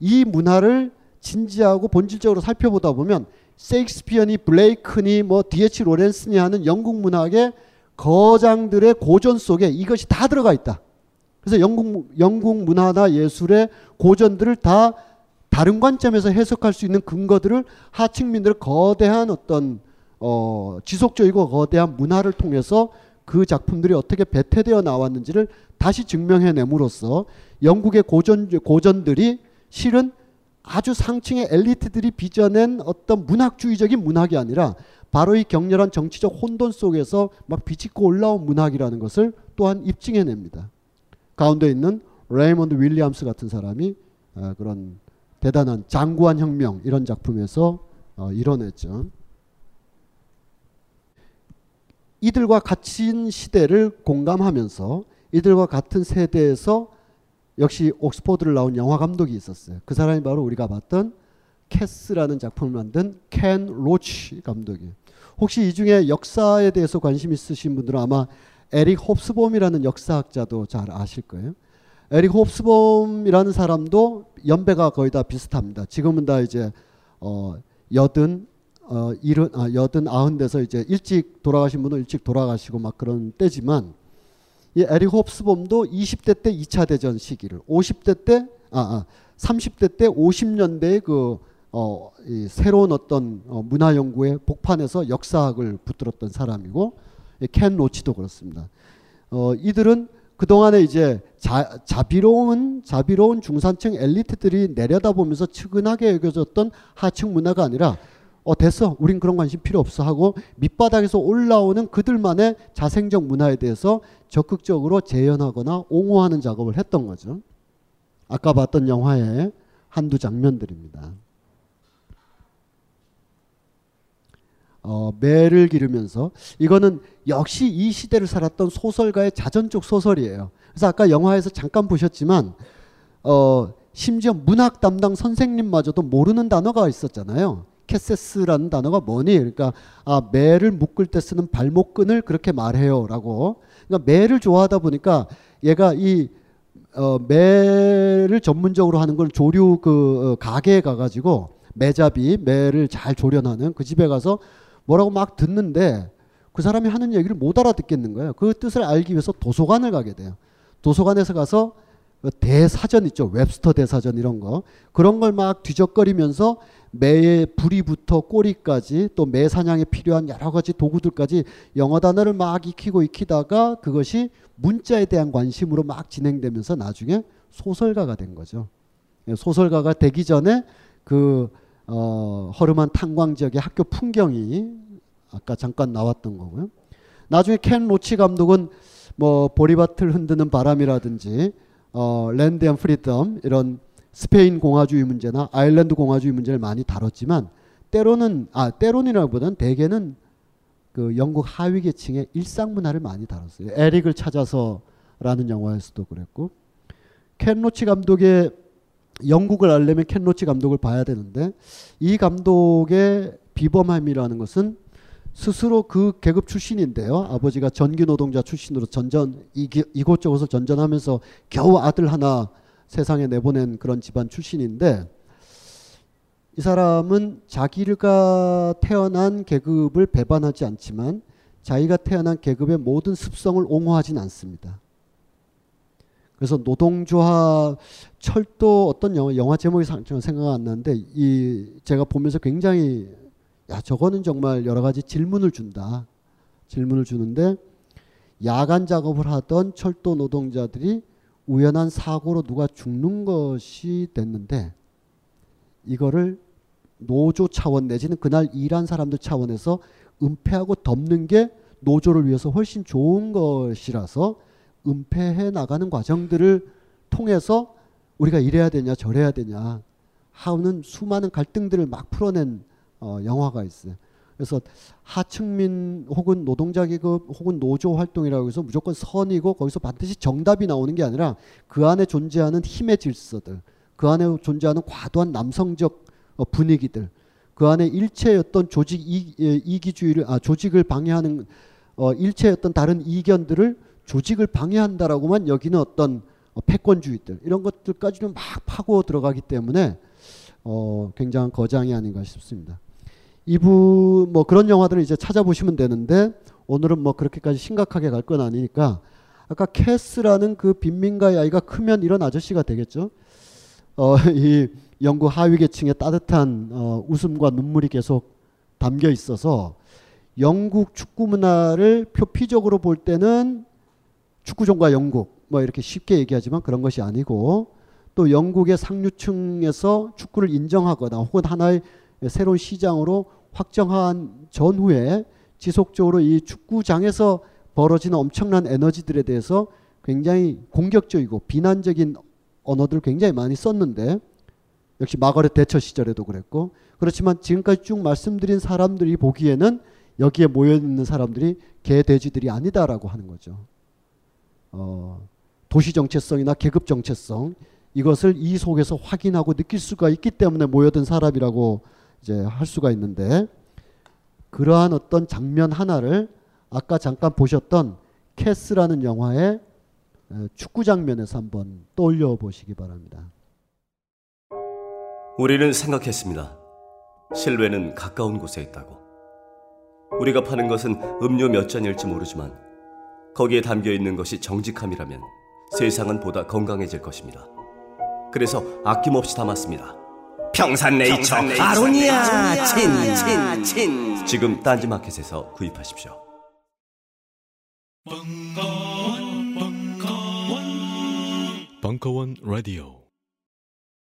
이 문화를 진지하고 본질적으로 살펴보다 보면 세익스피어니 블레이크니 뭐 D.H. 로렌스니 하는 영국 문학의 거장들의 고전 속에 이것이 다 들어가 있다. 그래서 영국 영국 문화나 예술의 고전들을 다 다른 관점에서 해석할 수 있는 근거들을 하층민들의 거대한 어떤 어, 지속적이고 거대한 문화를 통해서 그 작품들이 어떻게 배태되어 나왔는지를 다시 증명해냄으로써 영국의 고전 고전들이 실은 아주 상층의 엘리트들이 빚어낸 어떤 문학주의적인 문학이 아니라 바로 이 격렬한 정치적 혼돈 속에서 막 비치고 올라온 문학이라는 것을 또한 입증해냅니다. 가운데 있는 레이먼드 윌리엄스 같은 사람이 아, 그런 대단한 장구한 혁명 이런 작품에서 어, 이뤄냈죠. 이들과 같은 시대를 공감하면서 이들과 같은 세대에서 역시 옥스퍼드를 나온 영화 감독이 있었어요. 그 사람이 바로 우리가 봤던 캐스라는 작품을 만든 켄 로치 감독이에요. 혹시 이 중에 역사에 대해서 관심 있으신 분들은 아마 에릭 홉스봄이라는 역사학자도 잘 아실 거예요. 에릭 홉스봄이라는 사람도 연배가 거의 다 비슷합니다. 지금은 다 이제 어 여든 어 일흔 아 여든 아흔 돼서 이제 일찍 돌아가신 분은 일찍 돌아가시고 막 그런 때지만 이 에릭 홉스봄도 20대 때 2차 대전 시기를 50대 때 아, 아 30대 때 50년대의 그 어, 이 새로운 어떤 어, 문화 연구의 복판에서 역사학을 붙들었던 사람이고 켄 로치도 그렇습니다. 어, 이들은 그 동안에 이제 자, 자비로운 자비로운 중산층 엘리트들이 내려다보면서 측은하게 여겨졌던 하층 문화가 아니라 어 됐어 우린 그런 관심 필요 없어 하고 밑바닥에서 올라오는 그들만의 자생적 문화에 대해서 적극적으로 재현하거나 옹호하는 작업을 했던 거죠. 아까 봤던 영화의 한두 장면들입니다. 어, 매를 기르면서 이거는 역시 이 시대를 살았던 소설가의 자전적 소설이에요. 그래서 아까 영화에서 잠깐 보셨지만 어, 심지어 문학 담당 선생님마저도 모르는 단어가 있었잖아요. 캐세스라는 단어가 뭐니? 그러니까 아 매를 묶을 때 쓰는 발목끈을 그렇게 말해요라고. 그러니까 매를 좋아하다 보니까 얘가 이 어, 매를 전문적으로 하는 걸 조류 그 어, 가게에 가가지고 매잡이 매를 잘 조련하는 그 집에 가서 뭐라고 막 듣는데 그 사람이 하는 얘기를 못 알아듣겠는 거예요. 그 뜻을 알기 위해서 도서관을 가게 돼요. 도서관에서 가서 그 대사전 있죠. 웹스터 대사전 이런 거. 그런 걸 막 뒤적거리면서 매의 부리부터 꼬리까지 또 매 사냥에 필요한 여러 가지 도구들까지 영어 단어를 막 익히고 익히다가 그것이 문자에 대한 관심으로 막 진행되면서 나중에 소설가가 된 거죠. 예, 소설가가 되기 전에 그 어, 허름한 탄광 지역의 학교 풍경이 아까 잠깐 나왔던 거고요. 나중에 켄 로치 감독은 뭐 보리밭을 흔드는 바람이라든지 어, Land and Freedom 이런 스페인 공화주의 문제나 아일랜드 공화주의 문제를 많이 다뤘지만 때로는 아 때론이라기보다는 대개는 그 영국 하위 계층의 일상 문화를 많이 다뤘어요. 에릭을 찾아서라는 영화에서도 그랬고 켄 로치 감독의 영국을 알려면 켄 로치 감독을 봐야 되는데 이 감독의 비범함이라는 것은 스스로 그 계급 출신인데요. 아버지가 전기 노동자 출신으로 전전 이곳저곳을 전전하면서 겨우 아들 하나 세상에 내보낸 그런 집안 출신인데 이 사람은 자기가 태어난 계급을 배반하지 않지만 자기가 태어난 계급의 모든 습성을 옹호하진 않습니다. 그래서 노동조합 철도 어떤 영화, 영화 제목이 생각 안 나는데 이 제가 보면서 굉장히 야 저거는 정말 여러 가지 질문을 준다. 질문을 주는데 야간 작업을 하던 철도 노동자들이 우연한 사고로 누가 죽는 것이 됐는데 이거를 노조 차원 내지는 그날 일한 사람들 차원에서 은폐하고 덮는 게 노조를 위해서 훨씬 좋은 것이라서 은폐해 나가는 과정들을 통해서 우리가 이래야 되냐 저래야 되냐 하는 수많은 갈등들을 막 풀어낸 어, 영화가 있어요. 그래서 하층민 혹은 노동자 계급 혹은 노조 활동이라고 해서 무조건 선이고 거기서 반드시 정답이 나오는 게 아니라 그 안에 존재하는 힘의 질서들, 그 안에 존재하는 과도한 남성적 어, 분위기들, 그 안에 어떤 조직 이, 예, 이기주의를 아 조직을 방해하는 어, 어떤 다른 이견들을 조직을 방해한다라고만 여기는 어떤 어, 패권주의들 이런 것들까지는 막 파고 들어가기 때문에 어, 굉장한 거장이 아닌가 싶습니다. 이부 뭐 그런 영화들을 이제 찾아보시면 되는데 오늘은 뭐 그렇게까지 심각하게 갈 건 아니니까 아까 캐스라는 그 빈민가의 아이가 크면 이런 아저씨가 되겠죠. 어, (laughs) 이 영국 하위 계층의 따뜻한 어, 웃음과 눈물이 계속 담겨 있어서 영국 축구 문화를 표피적으로 볼 때는 축구종과 영국 뭐 이렇게 쉽게 얘기하지만 그런 것이 아니고 또 영국의 상류층에서 축구를 인정하거나 혹은 하나의 새로운 시장으로 확정한 전후에 지속적으로 이 축구장에서 벌어지는 엄청난 에너지들에 대해서 굉장히 공격적이고 비난적인 언어들을 굉장히 많이 썼는데 역시 마가렛 대처 시절에도 그랬고 그렇지만 지금까지 쭉 말씀드린 사람들이 보기에는 여기에 모여 있는 사람들이 개 돼지들이 아니다라고 하는 거죠. 어, 도시 정체성이나 계급 정체성 이것을 이 속에서 확인하고 느낄 수가 있기 때문에 모여든 사람이라고 이제 할 수가 있는데 그러한 어떤 장면 하나를 아까 잠깐 보셨던 캐스라는 영화의 축구 장면에서 한번 떠올려 보시기 바랍니다. 우리는 생각했습니다. 실외는 가까운 곳에 있다고. 우리가 파는 것은 음료 몇 잔일지 모르지만 거기에 담겨 있는 것이 정직함이라면 세상은 보다 건강해질 것입니다. 그래서 아낌없이 담았습니다. 평산네이처, 평산네이처 아로니아 친, 친, 친. 지금 딴지마켓에서 구입하십시오. 벙커원, 벙커원, 벙커원 라디오.